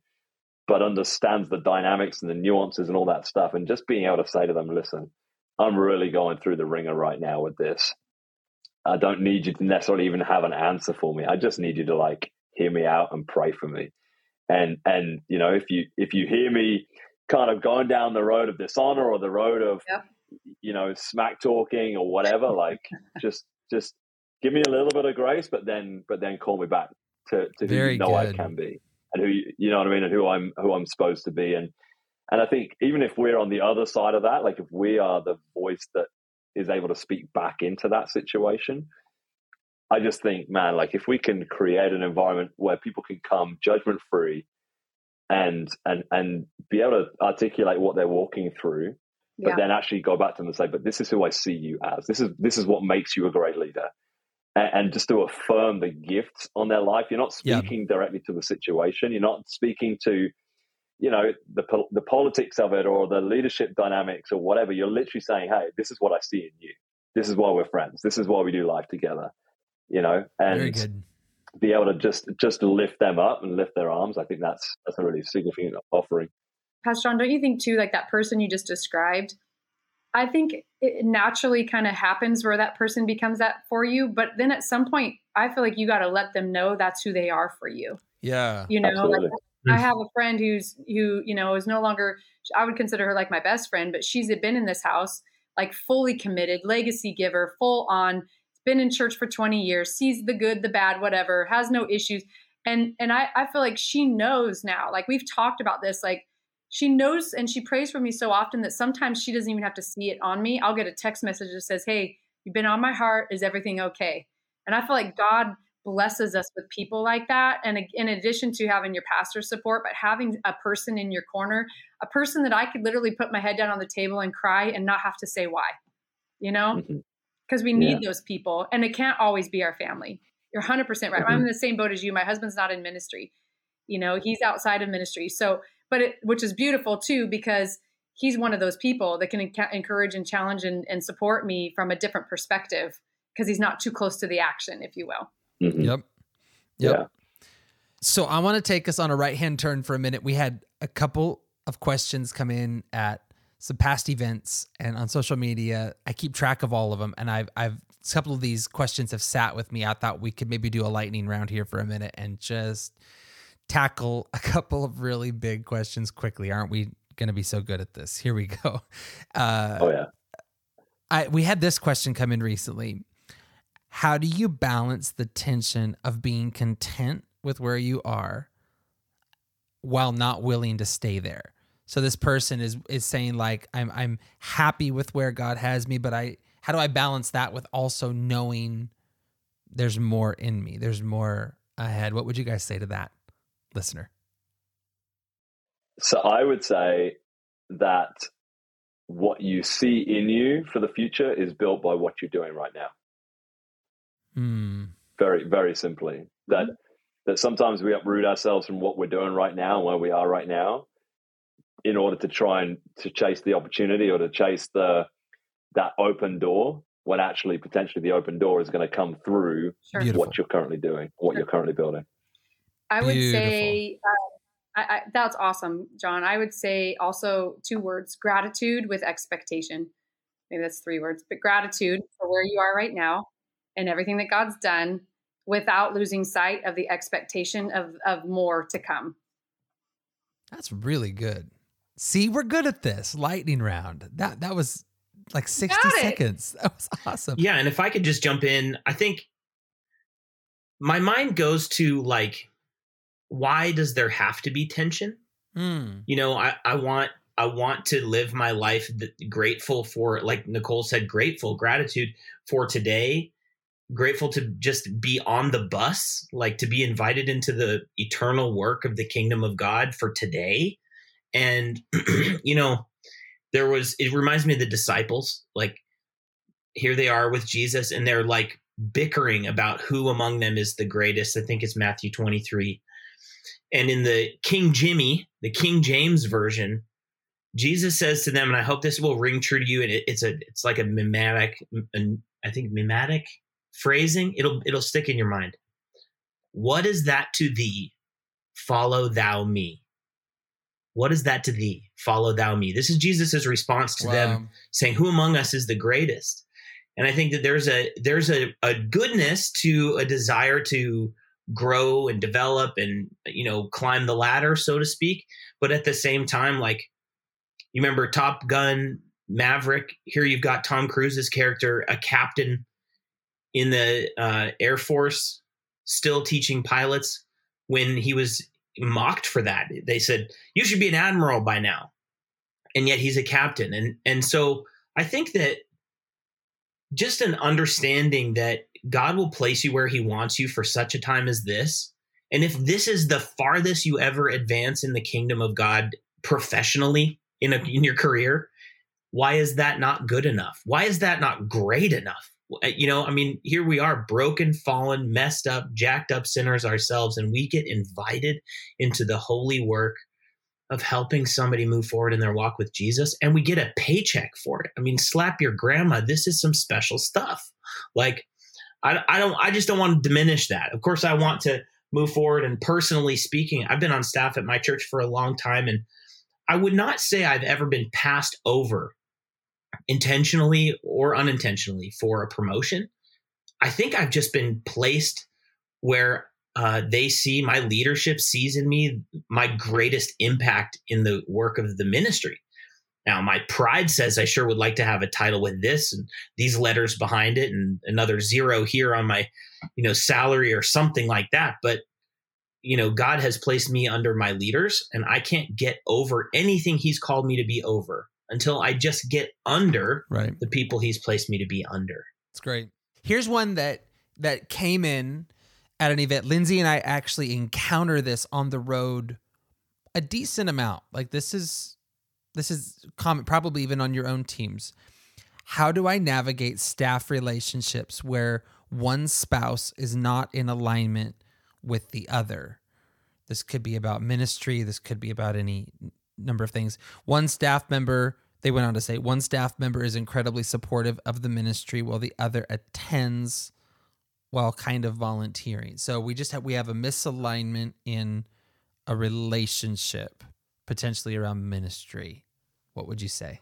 S5: but understands the dynamics and the nuances and all that stuff. And just being able to say to them, listen, I'm really going through the wringer right now with this. I don't need you to necessarily even have an answer for me. I just need you to like hear me out and pray for me. And and you know, if you if you hear me kind of going down the road of dishonor or the road of yep. you know smack talking or whatever, like just just give me a little bit of grace, but then but then call me back to, to who you know good. I can be and who you, you know what I mean and who I'm who I'm supposed to be and and I think even if we're on the other side of that, like if we are the voice that is able to speak back into that situation, I just think, man, like if we can create an environment where people can come judgment free and and and be able to articulate what they're walking through, but yeah. then actually go back to them and say, but this is who I see you as. This is this is what makes you a great leader. And, and just to affirm the gifts on their life. You're not speaking yeah. directly to the situation. You're not speaking to, you know, the the politics of it or the leadership dynamics or whatever. You're literally saying, hey, this is what I see in you. This is why we're friends. This is why we do life together you know, and be able to just just lift them up and lift their arms. I think that's that's a really significant offering.
S3: Pastor Jon, don't you think too, like that person you just described? I think it naturally kind of happens where that person becomes that for you, but then at some point, I feel like you got to let them know that's who they are for you.
S2: Yeah,
S3: you know, like, I have a friend who's who you know is no longer. I would consider her like my best friend, but she's been in this house like fully committed, legacy giver, full on been in church for 20 years, sees the good, the bad, whatever, has no issues. And and I, I feel like she knows now. Like we've talked about this, like she knows and she prays for me so often that sometimes she doesn't even have to see it on me. I'll get a text message that says, Hey, you've been on my heart. Is everything okay? And I feel like God blesses us with people like that. And in addition to having your pastor support, but having a person in your corner, a person that I could literally put my head down on the table and cry and not have to say why, you know? Mm-hmm because we need yeah. those people and it can't always be our family you're 100% right mm-hmm. i'm in the same boat as you my husband's not in ministry you know he's outside of ministry so but it, which is beautiful too because he's one of those people that can encourage and challenge and, and, support me from a different perspective because he's not too close to the action if you will
S2: mm-hmm. yep yep yeah. so i want to take us on a right hand turn for a minute we had a couple of questions come in at some past events and on social media. I keep track of all of them, and I've I've a couple of these questions have sat with me. I thought we could maybe do a lightning round here for a minute and just tackle a couple of really big questions quickly. Aren't we going to be so good at this? Here we go.
S5: Uh, oh yeah.
S2: I we had this question come in recently. How do you balance the tension of being content with where you are while not willing to stay there? So this person is is saying like I'm I'm happy with where God has me, but I how do I balance that with also knowing there's more in me, there's more ahead? What would you guys say to that, listener?
S5: So I would say that what you see in you for the future is built by what you're doing right now.
S2: Hmm.
S5: Very, very simply. That mm-hmm. that sometimes we uproot ourselves from what we're doing right now and where we are right now in order to try and to chase the opportunity or to chase the that open door when actually potentially the open door is going to come through sure. what you're currently doing, what sure. you're currently building.
S3: I would Beautiful. say uh, I, I, that's awesome, Jon. I would say also two words: gratitude with expectation. Maybe that's three words, but gratitude for where you are right now and everything that God's done, without losing sight of the expectation of of more to come.
S2: That's really good. See, we're good at this lightning round. That that was like 60 seconds. That was awesome.
S4: Yeah, and if I could just jump in, I think my mind goes to like why does there have to be tension?
S2: Mm.
S4: You know, I, I want I want to live my life grateful for, like Nichole said, grateful, gratitude for today, grateful to just be on the bus, like to be invited into the eternal work of the kingdom of God for today. And, you know, there was, it reminds me of the disciples. Like, here they are with Jesus, and they're like bickering about who among them is the greatest. I think it's Matthew 23. And in the King Jimmy, the King James version, Jesus says to them, and I hope this will ring true to you. And it, it's a, it's like a mimetic, I think mimetic phrasing. It'll, it'll stick in your mind. What is that to thee? Follow thou me. What is that to thee? Follow thou me. This is Jesus's response to wow. them saying, Who among us is the greatest? And I think that there's a there's a, a goodness to a desire to grow and develop and you know climb the ladder, so to speak. But at the same time, like you remember Top Gun Maverick. Here you've got Tom Cruise's character, a captain in the uh, Air Force, still teaching pilots. When he was mocked for that, they said you should be an admiral by now, and yet he's a captain. And and so I think that just an understanding that God will place you where He wants you for such a time as this. And if this is the farthest you ever advance in the kingdom of God professionally, in a, in your career why is that not good enough? Why is that not great enough? Uh, you know i mean here we are broken fallen messed up jacked up sinners ourselves and we get invited into the holy work of helping somebody move forward in their walk with jesus and we get a paycheck for it. I mean slap your grandma. This is some special stuff. Like i, I don't i just don't want to diminish that of course i want to move forward and personally speaking i've been on staff at my church for a long time and I would not say I've ever been passed over intentionally or unintentionally for a promotion. I think I've just been placed where uh, they see my leadership sees in me my greatest impact in the work of the ministry. Now, my pride says I sure would like to have a title with this and these letters behind it, and another zero here on my, you know, salary or something like that. But you know, God has placed me under my leaders and I can't get over anything he's called me to be over until I just get under
S2: right.
S4: the people he's placed me to be under.
S2: It's great. Here's one that that came in at an event. Lindsay and I actually encounter this on the road a decent amount. Like this is this is common probably even on your own teams. How do I navigate staff relationships where one spouse is not in alignment with the other. This could be about ministry. This could be about any number of things. One staff member, they went on to say, one staff member is incredibly supportive of the ministry while the other attends while kind of volunteering. So we just have we have a misalignment in a relationship potentially around ministry. What would you say?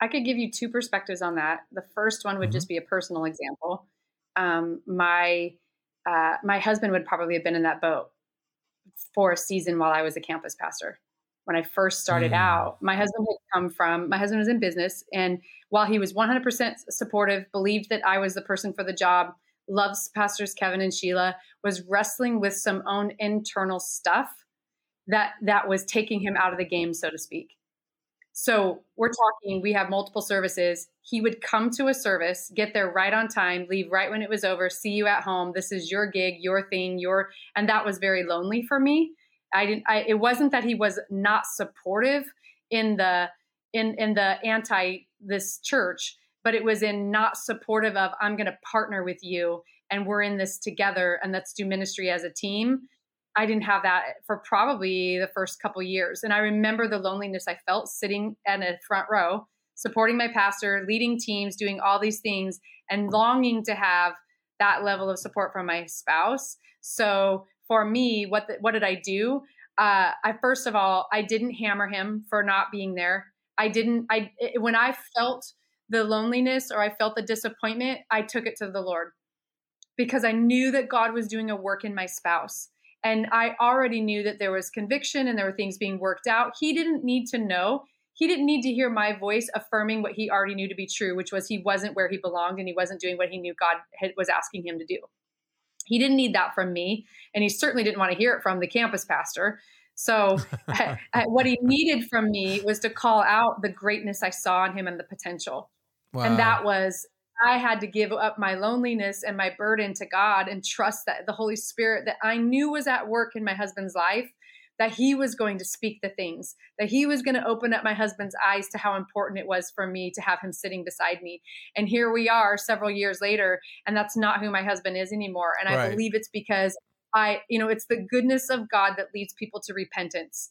S3: I could give you two perspectives on that. The first one would mm-hmm. just be a personal example. Um, my uh, my husband would probably have been in that boat for a season while I was a campus pastor. When I first started mm. out, my husband had come from, my husband was in business. And while he was 100% supportive, believed that I was the person for the job, loves pastors Kevin and Sheila, was wrestling with some own internal stuff that that was taking him out of the game, so to speak. So we're talking, we have multiple services. He would come to a service, get there right on time, leave right when it was over, see you at home. This is your gig, your thing, your, and that was very lonely for me. I didn't, I, it wasn't that he was not supportive in the, in, in the anti this church, but it was in not supportive of, I'm going to partner with you and we're in this together and let's do ministry as a team I didn't have that for probably the first couple years. And I remember the loneliness I felt sitting in a front row, supporting my pastor, leading teams, doing all these things, and longing to have that level of support from my spouse. So for me, what the, what did I do? Uh, I first of all, I didn't hammer him for not being there. I didn't. I it, when I felt the loneliness or I felt the disappointment, I took it to the Lord because I knew that God was doing a work in my spouse and I already knew that there was conviction and there were things being worked out. He didn't need to know. He didn't need to hear my voice affirming what he already knew to be true, which was he wasn't where he belonged and he wasn't doing what he knew God had, was asking him to do. He didn't need that from me, and he certainly didn't want to hear it from the campus pastor. So, I, I, what he needed from me was to call out the greatness I saw in him and the potential. Wow. And that was, I had to give up my loneliness and my burden to God and trust that the Holy Spirit that I knew was at work in my husband's life, that he was going to speak the things, that he was going to open up my husband's eyes to how important it was for me to have him sitting beside me. And here we are several years later, and that's not who my husband is anymore. And I believe it's because I, you know, it's the goodness of God that leads people to repentance.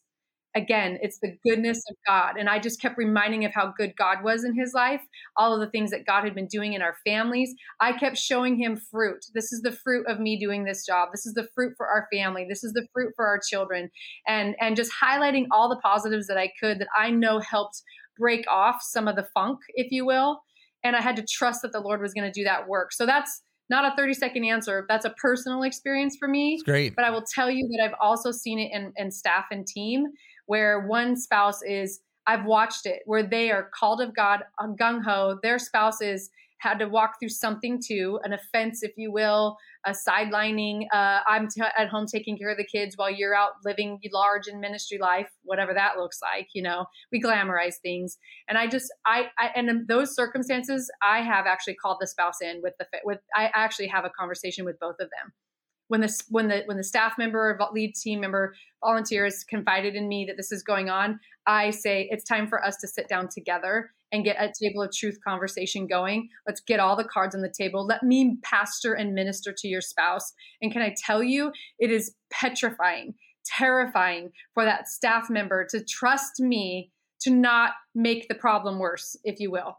S3: Again, it's the goodness of God. And I just kept reminding of how good God was in his life, all of the things that God had been doing in our families. I kept showing him fruit. This is the fruit of me doing this job. This is the fruit for our family. This is the fruit for our children. And and just highlighting all the positives that I could that I know helped break off some of the funk, if you will. And I had to trust that the Lord was going to do that work. So that's not a 30 second answer. That's a personal experience for me.
S2: It's great.
S3: But I will tell you that I've also seen it in, in staff and team where one spouse is, I've watched it, where they are called of God, gung ho. Their spouse is had to walk through something too, an offense, if you will, a sidelining. Uh, I'm t- at home taking care of the kids while you're out living large in ministry life, whatever that looks like. You know, we glamorize things, and I just, I, I and in those circumstances, I have actually called the spouse in with the with. I actually have a conversation with both of them when the when the when the staff member or lead team member volunteers confided in me that this is going on i say it's time for us to sit down together and get a table of truth conversation going. Let's get all the cards on the table. Let me pastor and minister to your spouse. And can i tell you it is petrifying terrifying for that staff member to trust me to not make the problem worse if you will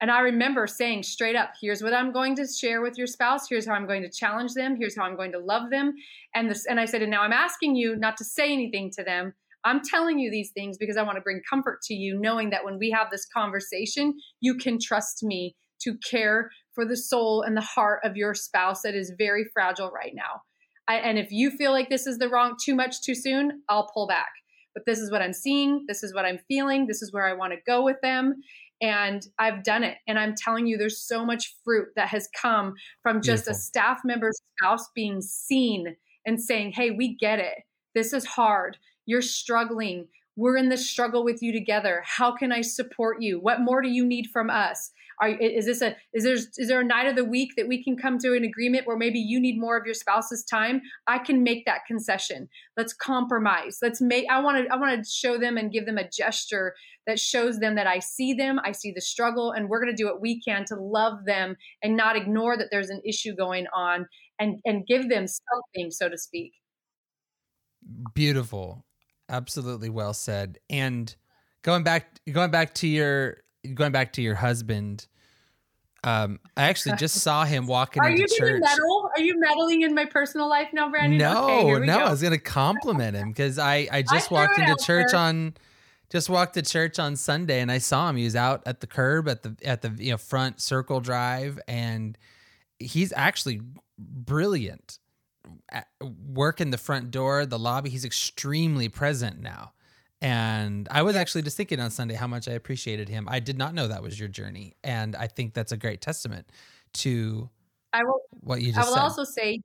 S3: and I remember saying straight up, here's what I'm going to share with your spouse. Here's how I'm going to challenge them. Here's how I'm going to love them. And this, and I said, and now I'm asking you not to say anything to them. I'm telling you these things because I want to bring comfort to you, knowing that when we have this conversation, you can trust me to care for the soul and the heart of your spouse that is very fragile right now. I, and if you feel like this is the wrong, too much too soon, I'll pull back. But this is what I'm seeing. This is what I'm feeling. This is where I want to go with them and I've done it. And I'm telling you, there's so much fruit that has come from just Beautiful. a staff member's spouse being seen and saying, Hey, we get it. This is hard. You're struggling. We're in this struggle with you together. How can I support you? What more do you need from us? Are, is this a is there is there a night of the week that we can come to an agreement where maybe you need more of your spouse's time? I can make that concession. Let's compromise. Let's make. I want to I want to show them and give them a gesture that shows them that I see them, I see the struggle, and we're going to do what we can to love them and not ignore that there's an issue going on and and give them something, so to speak.
S2: Beautiful, absolutely well said. And going back, going back to your going back to your husband. Um, I actually just saw him walking
S3: Are
S2: into
S3: you
S2: church.
S3: Meddle? Are you meddling in my personal life now, Brandon?
S2: No,
S3: okay,
S2: no.
S3: Go.
S2: I was gonna compliment him because I I just I walked into church there. on just walked to church on Sunday and I saw him. He was out at the curb at the at the you know front circle drive and he's actually brilliant. Working the front door, the lobby, he's extremely present now. And I was actually just thinking on Sunday how much I appreciated him. I did not know that was your journey, and I think that's a great testament to
S3: I will,
S2: what you just. Said.
S3: I will
S2: said.
S3: also say,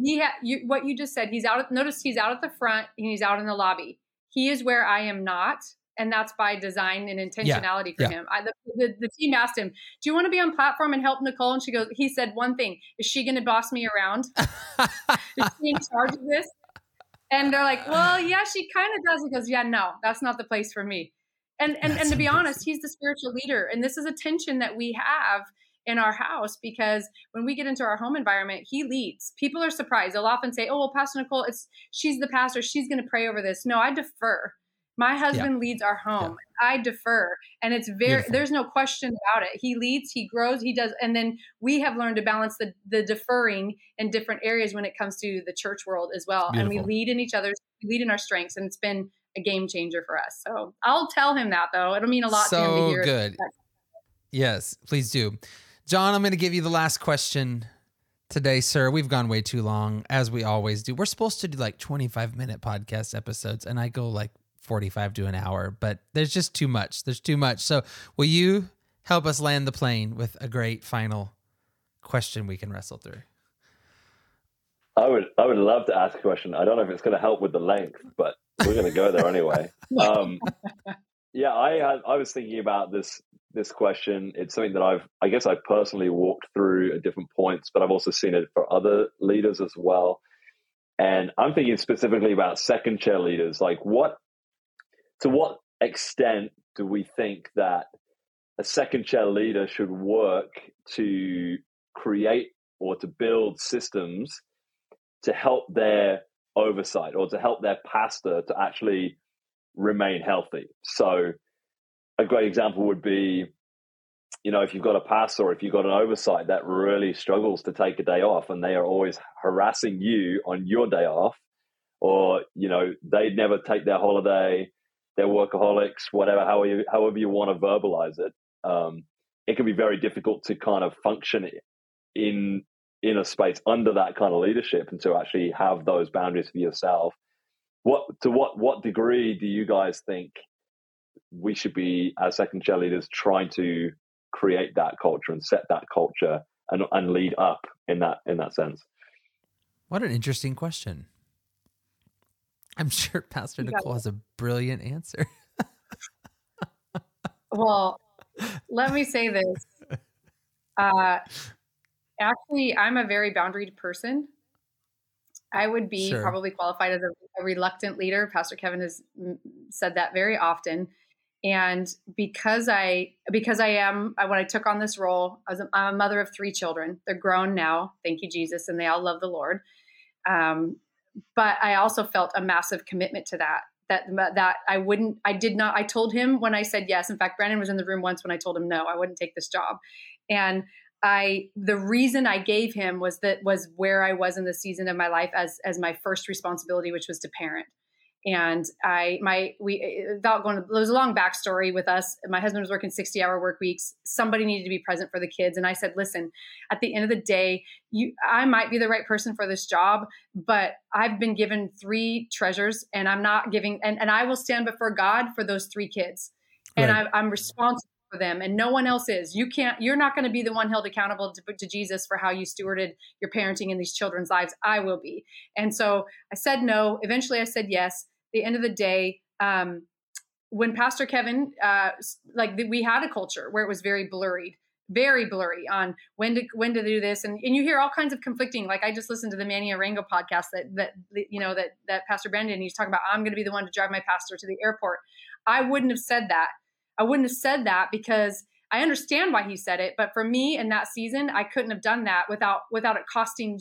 S3: he yeah, you, what you just said. He's out. Notice he's out at the front and he's out in the lobby. He is where I am not and that's by design and intentionality yeah, for yeah. him. I, the, the, the, team asked him, "Do you want to be on platform and help Nichole?" And she goes, "He said one thing: Is she going to boss me around? is she in charge of this?" And they're like, "Well, yeah, she kind of does." He goes, "Yeah, no, that's not the place for me." And and and to be honest, he's the spiritual leader, and this is a tension that we have in our house because when we get into our home environment, he leads. People are surprised. They'll often say, "Oh, well, Pastor Nichole, it's she's the pastor. She's going to pray over this." No, I defer. My husband yeah. leads our home. Yeah. I defer. And it's very Beautiful. there's no question about it. He leads, he grows, he does and then we have learned to balance the the deferring in different areas when it comes to the church world as well. Beautiful. And we lead in each other's we lead in our strengths and it's been a game changer for us. So I'll tell him that though. It'll mean a lot
S2: so
S3: to him to
S2: hear. good. Yes, please do. Jon, I'm going to give you the last question today, sir. We've gone way too long, as we always do. We're supposed to do like 25 minute podcast episodes, and I go like 45 to an hour, but there's just too much. There's too much. So, will you help us land the plane with a great final question we can wrestle through?
S5: I would I would love to ask a question. I don't know if it's going to help with the length, but we're going to go there anyway. Um, yeah, I had, I was thinking about this this question. It's something that I've I guess I've personally walked through at different points, but I've also seen it for other leaders as well. And I'm thinking specifically about second chair leaders. Like, what to what extent do we think that a second chair leader should work to create or to build systems to help their oversight or to help their pastor to actually remain healthy. So, a great example would be, you know, if you've got a pastor or if you've got an oversight that really struggles to take a day off and they are always harassing you on your day off, or, you know, they'd never take their holiday, they're workaholics, whatever, however you, however you want to verbalize it. Um, it can be very difficult to kind of function in in a space under that kind of leadership and to actually have those boundaries for yourself what to what what degree do you guys think we should be as second chair leaders trying to create that culture and set that culture and and lead up in that in that sense
S2: what an interesting question i'm sure pastor nichole has a brilliant answer
S3: well let me say this uh actually, I'm a very boundaried person. I would be sure. probably qualified as a, a, reluctant leader. Pastor Kevin has said that very often. And because I because I am when I took on this role, I was a, I'm a mother of three children. They're grown now, thank you Jesus, and they all love the Lord. Um, but I also felt a massive commitment to that. That that I wouldn't. I did not. I told him when I said yes. In fact, Brandon was in the room once when I told him no. I wouldn't take this job, and I the reason I gave him was that was where I was in the season of my life as as my first responsibility, which was to parent. And I my we uh, without going to there was a long backstory with us. My husband was working 60 hour work weeks. Somebody needed to be present for the kids. And I said, listen, at the end of the day, you I might be the right person for this job, but I've been given three treasures and I'm not giving and, and I will stand before God for those three kids. Right. And I, I'm responsible for them and no one else is. You can't you're not going to be the one held accountable to, to, jesus for how you stewarded your parenting in these children's lives. I will be. And so i said no. Eventually i said yes. The end of the day um, when pastor kevin uh, like the, we had a culture where it was very blurry very blurry on when to when to do this and, and you hear all kinds of conflicting like i just listened to the manny arango podcast that that you know that that pastor brandon he's talking about i'm going to be the one to drive my pastor to the airport. I wouldn't have said that I wouldn't have said that because I understand why he said it, but for me in that season, I couldn't have done that without without it costing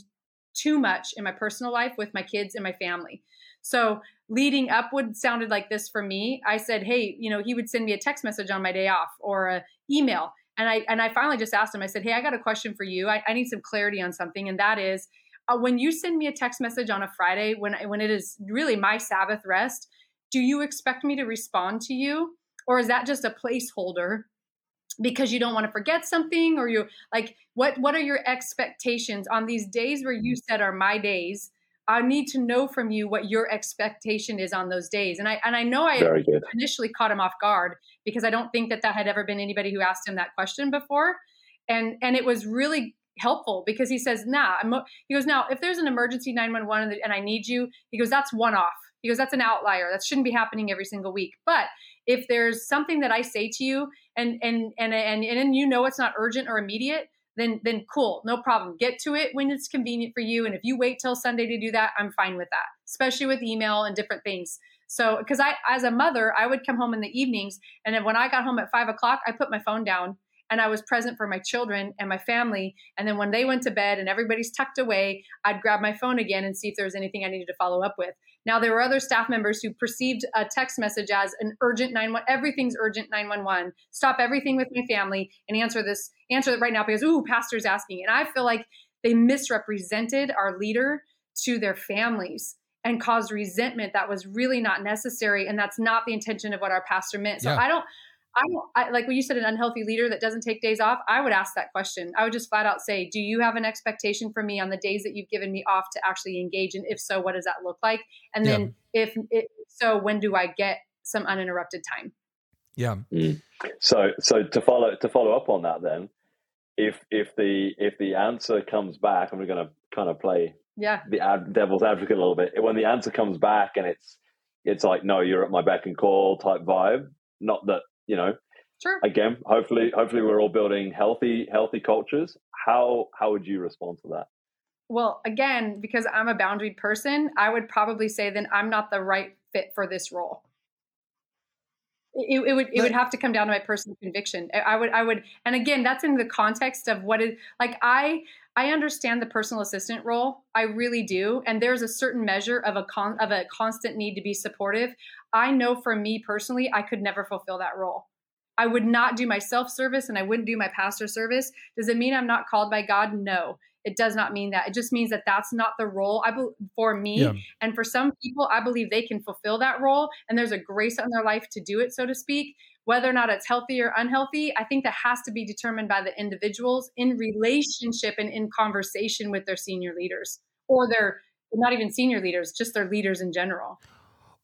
S3: too much in my personal life with my kids and my family. So leading up would sounded like this for me. I said, "Hey, you know, he would send me a text message on my day off or a email." And I and I finally just asked him. I said, "Hey, I got a question for you. I, I need some clarity on something, and that is, uh, when you send me a text message on a Friday when when it is really my Sabbath rest, do you expect me to respond to you?" Or is that just a placeholder because you don't want to forget something or you like what what are your expectations? On these days where you mm-hmm. said are my days i need to know from you what your expectation is on those days. And i and i know i initially caught him off guard because i don't think that that had ever been anybody who asked him that question before. And and it was really helpful because he says nah I'm, he goes now if there's an emergency 911 and i need you he goes that's one off. He goes that's an outlier. That shouldn't be happening every single week. But if there's something that I say to you and and and and and you know it's not urgent or immediate, then then cool, no problem. Get to it when it's convenient for you. And if you wait till Sunday to do that, I'm fine with that, especially with email and different things. So, because I, as a mother, I would come home in the evenings, and then when I got home at five o'clock, I put my phone down and I was present for my children and my family. And then when they went to bed and everybody's tucked away, I'd grab my phone again and see if there was anything I needed to follow up with. Now, there were other staff members who perceived a text message as an urgent 911, everything's urgent 911. Stop everything with my family and answer this, answer it right now because, ooh, pastor's asking. And I feel like they misrepresented our leader to their families and caused resentment that was really not necessary. And that's not the intention of what our pastor meant. So yeah. I don't, I, I like when you said an unhealthy leader that doesn't take days off. I would ask that question. I would just flat out say, "Do you have an expectation for me on the days that you've given me off to actually engage? And if so, what does that look like? And then yeah. if if so, when do I get some uninterrupted time?"
S2: Yeah.
S5: Mm. So so to follow to follow up on that, then, if if the if the answer comes back, and we're going to kind of play
S3: yeah
S5: the ad, devil's advocate a little bit. When the answer comes back and it's it's like, no, you're at my beck and call type vibe. Not that you know.
S3: sure
S5: Again, hopefully, hopefully we're all building healthy healthy cultures. How how would you respond to that?
S3: well again because i'm a boundary person i would probably say then i'm not the right fit for this role it, it would it would have to come down to my personal conviction I- i would i would and again that's in the context of what is like i i understand the personal assistant role i really do and there's a certain measure of a con of a constant need to be supportive i know for me personally i could never fulfill that role i would not do my self service and i wouldn't do my pastor service does it mean i'm not called by god no it does not mean that it just means that that's not the role i bel for me
S2: Yeah.
S3: and for some people, I believe they can fulfill that role and there's a grace in their life to do it, so to speak. Whether or not it's healthy or unhealthy, I think that has to be determined by the individuals in relationship and in conversation with their senior leaders or their not even senior leaders, just their leaders in general.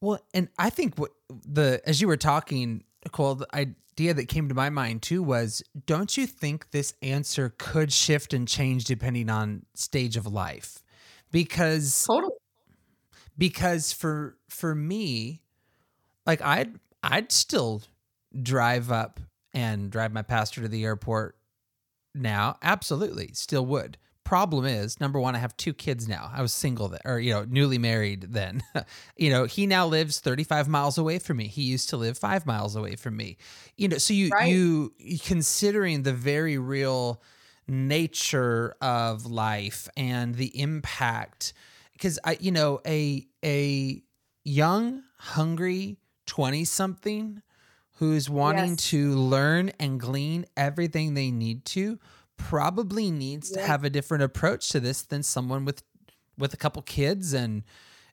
S2: Well, and I think what the as you were talking, Nichole, the idea that came to my mind too was don't you think this answer could shift and change depending on stage of life? Because
S3: Totally.
S2: because for for me, like I'd I'd still drive up and drive my pastor to the airport now. Absolutely, still would. Problem is, number one, I have two kids now. I was single then, or you know, newly married then. you know, he now lives 35 miles away from me. He used to live five miles away from me. You know, so you
S3: Right.
S2: you considering the very real nature of life and the impact because I, you know, a a young, hungry twenty something who's wanting
S3: Yes.
S2: to learn and glean everything they need to probably needs to have a different approach to this than someone with with a couple kids and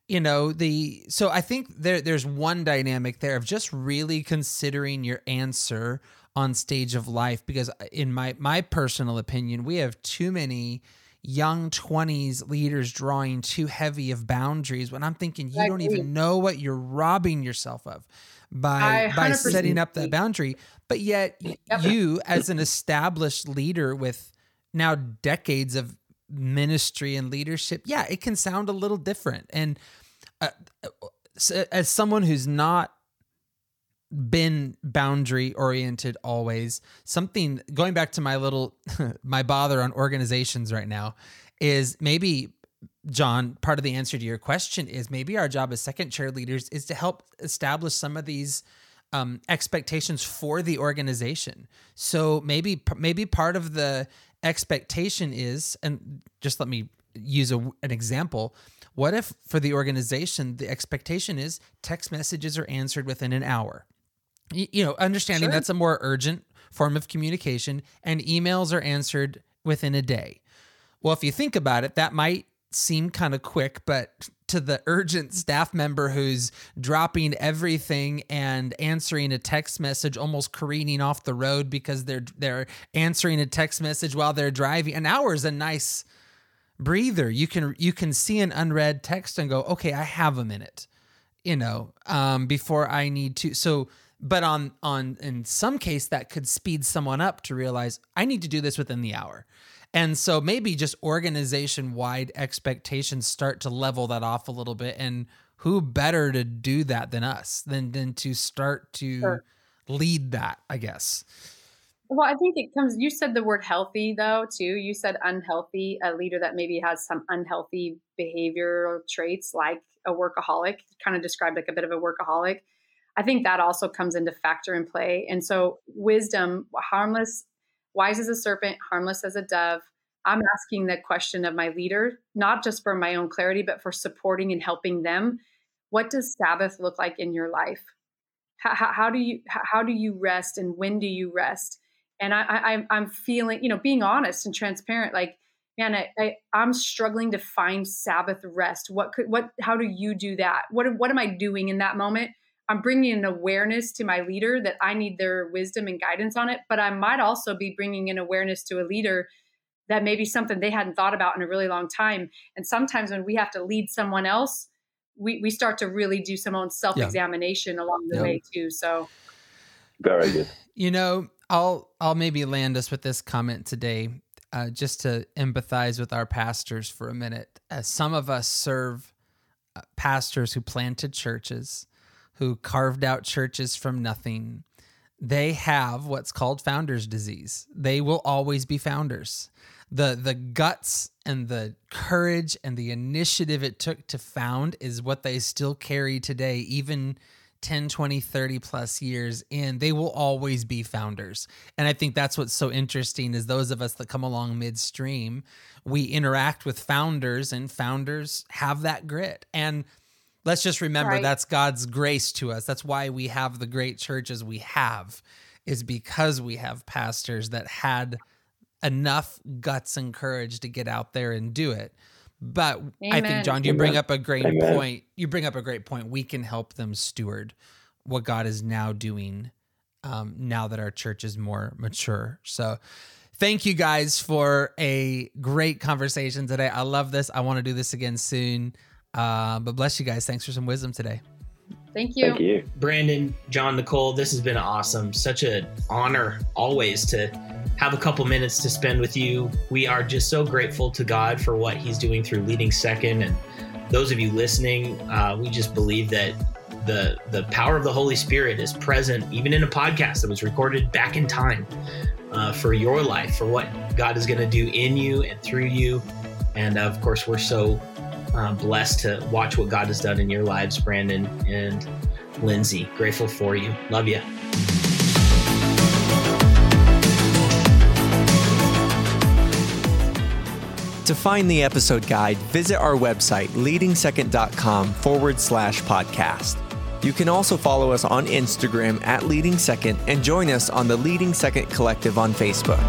S2: you know the so i think there there's one dynamic there of just really considering your answer on stage of life because in my my personal opinion we have too many young 20s leaders drawing too heavy of boundaries when i'm thinking you don't even know what you're robbing yourself of by by setting up that boundary but yet
S3: Yep.
S2: you as an established leader with now decades of ministry and leadership yeah it can sound a little different and uh, as someone who's not been boundary oriented always something going back to my little my bother on organizations right now is maybe jon part of the answer to your question is maybe our job as second chair leaders is to help establish some of these um, expectations for the organization. So maybe maybe part of the expectation is and just let me use a, an example. What if for the organization the expectation is text messages are answered within an hour? Y- you know understanding
S3: Sure.
S2: that's a more urgent form of communication and emails are answered within a day. Well if you think about it that might seem kind of quick but to the urgent staff member who's dropping everything and answering a text message almost careening off the road because they're they're answering a text message while they're driving. An hour is a nice breather. You can you can see an unread text and go okay i have a minute you know um before i need to. So but on on in some case that could speed someone up to realize i need to do this within the hour and so maybe just organization wide expectations start to level that off a little bit and who better to do that than us than than to start to
S3: Sure.
S2: lead that i guess
S3: Well, I think it comes, you said the word healthy though, too. You said unhealthy, a leader that maybe has some unhealthy behavioral traits like a workaholic, kind of described like a bit of a workaholic. I think that also comes into factor in play. And so, wisdom, harmless, wise as a serpent, harmless as a dove. I'm asking the question of my leader, not just for my own clarity, but for supporting and helping them. What does Sabbath look like in your life? How, how, how do you how do you rest, and when do you rest? And I, I I'm- I'm feeling, you know, being honest and transparent. Like, man, I, I I'm struggling to find Sabbath rest. What could what? How do you do that? What what am I doing in that moment? I'm bringing an awareness to my leader that I need their wisdom and guidance on it, but I might also be bringing an awareness to a leader that maybe something they hadn't thought about in a really long time. And sometimes when we have to lead someone else, we, we start to really do some own self examination along the
S2: Yeah.
S3: way too. So
S5: Very good.
S2: You know, I'll I'll maybe land us with this comment today. uh, just to empathize with our pastors for a minute. Uh, some of us serve uh, pastors who planted churches, who carved out churches from nothing. They have what's called founder's disease. They will always be founders. The, the guts and the courage and the initiative it took to found is what they still carry today, even 10, 20, 30 plus years in, they will always be founders. And I think that's what's so interesting is those of us that come along midstream, we interact with founders and founders have that grit. And let's just remember right. that's God's grace to us. That's why we have the great churches we have is because we have pastors that had enough guts and courage to get out there and do it. But Amen. I think Jon, you Amen. bring up a great Amen. point. You bring up a great point. We can help them steward what God is now doing um, now that our church is more mature. So thank you guys for a great conversation today. I love this. I want to do this again soon. Uh, but bless you guys. Thanks for some wisdom today.
S3: Thank you.
S5: Thank you.
S4: Brandon, Jon, Nichole, this has been awesome. Such an honor always to have a couple minutes to spend with you. We are just so grateful to God for what He's doing through leading second. And those of you listening, uh, we just believe that the the power of the Holy Spirit is present even in a podcast that was recorded back in time uh, for your life, for what God is going to do in you and through you. And of course, we're so uh, blessed to watch what God has done in your lives, Brandon and Lindsay. Grateful for you. Love you.
S1: To find the episode guide, visit our website, leadingsecond.com forward slash podcast. You can also follow us on Instagram at Leading Second and join us on the Leading Second Collective on Facebook.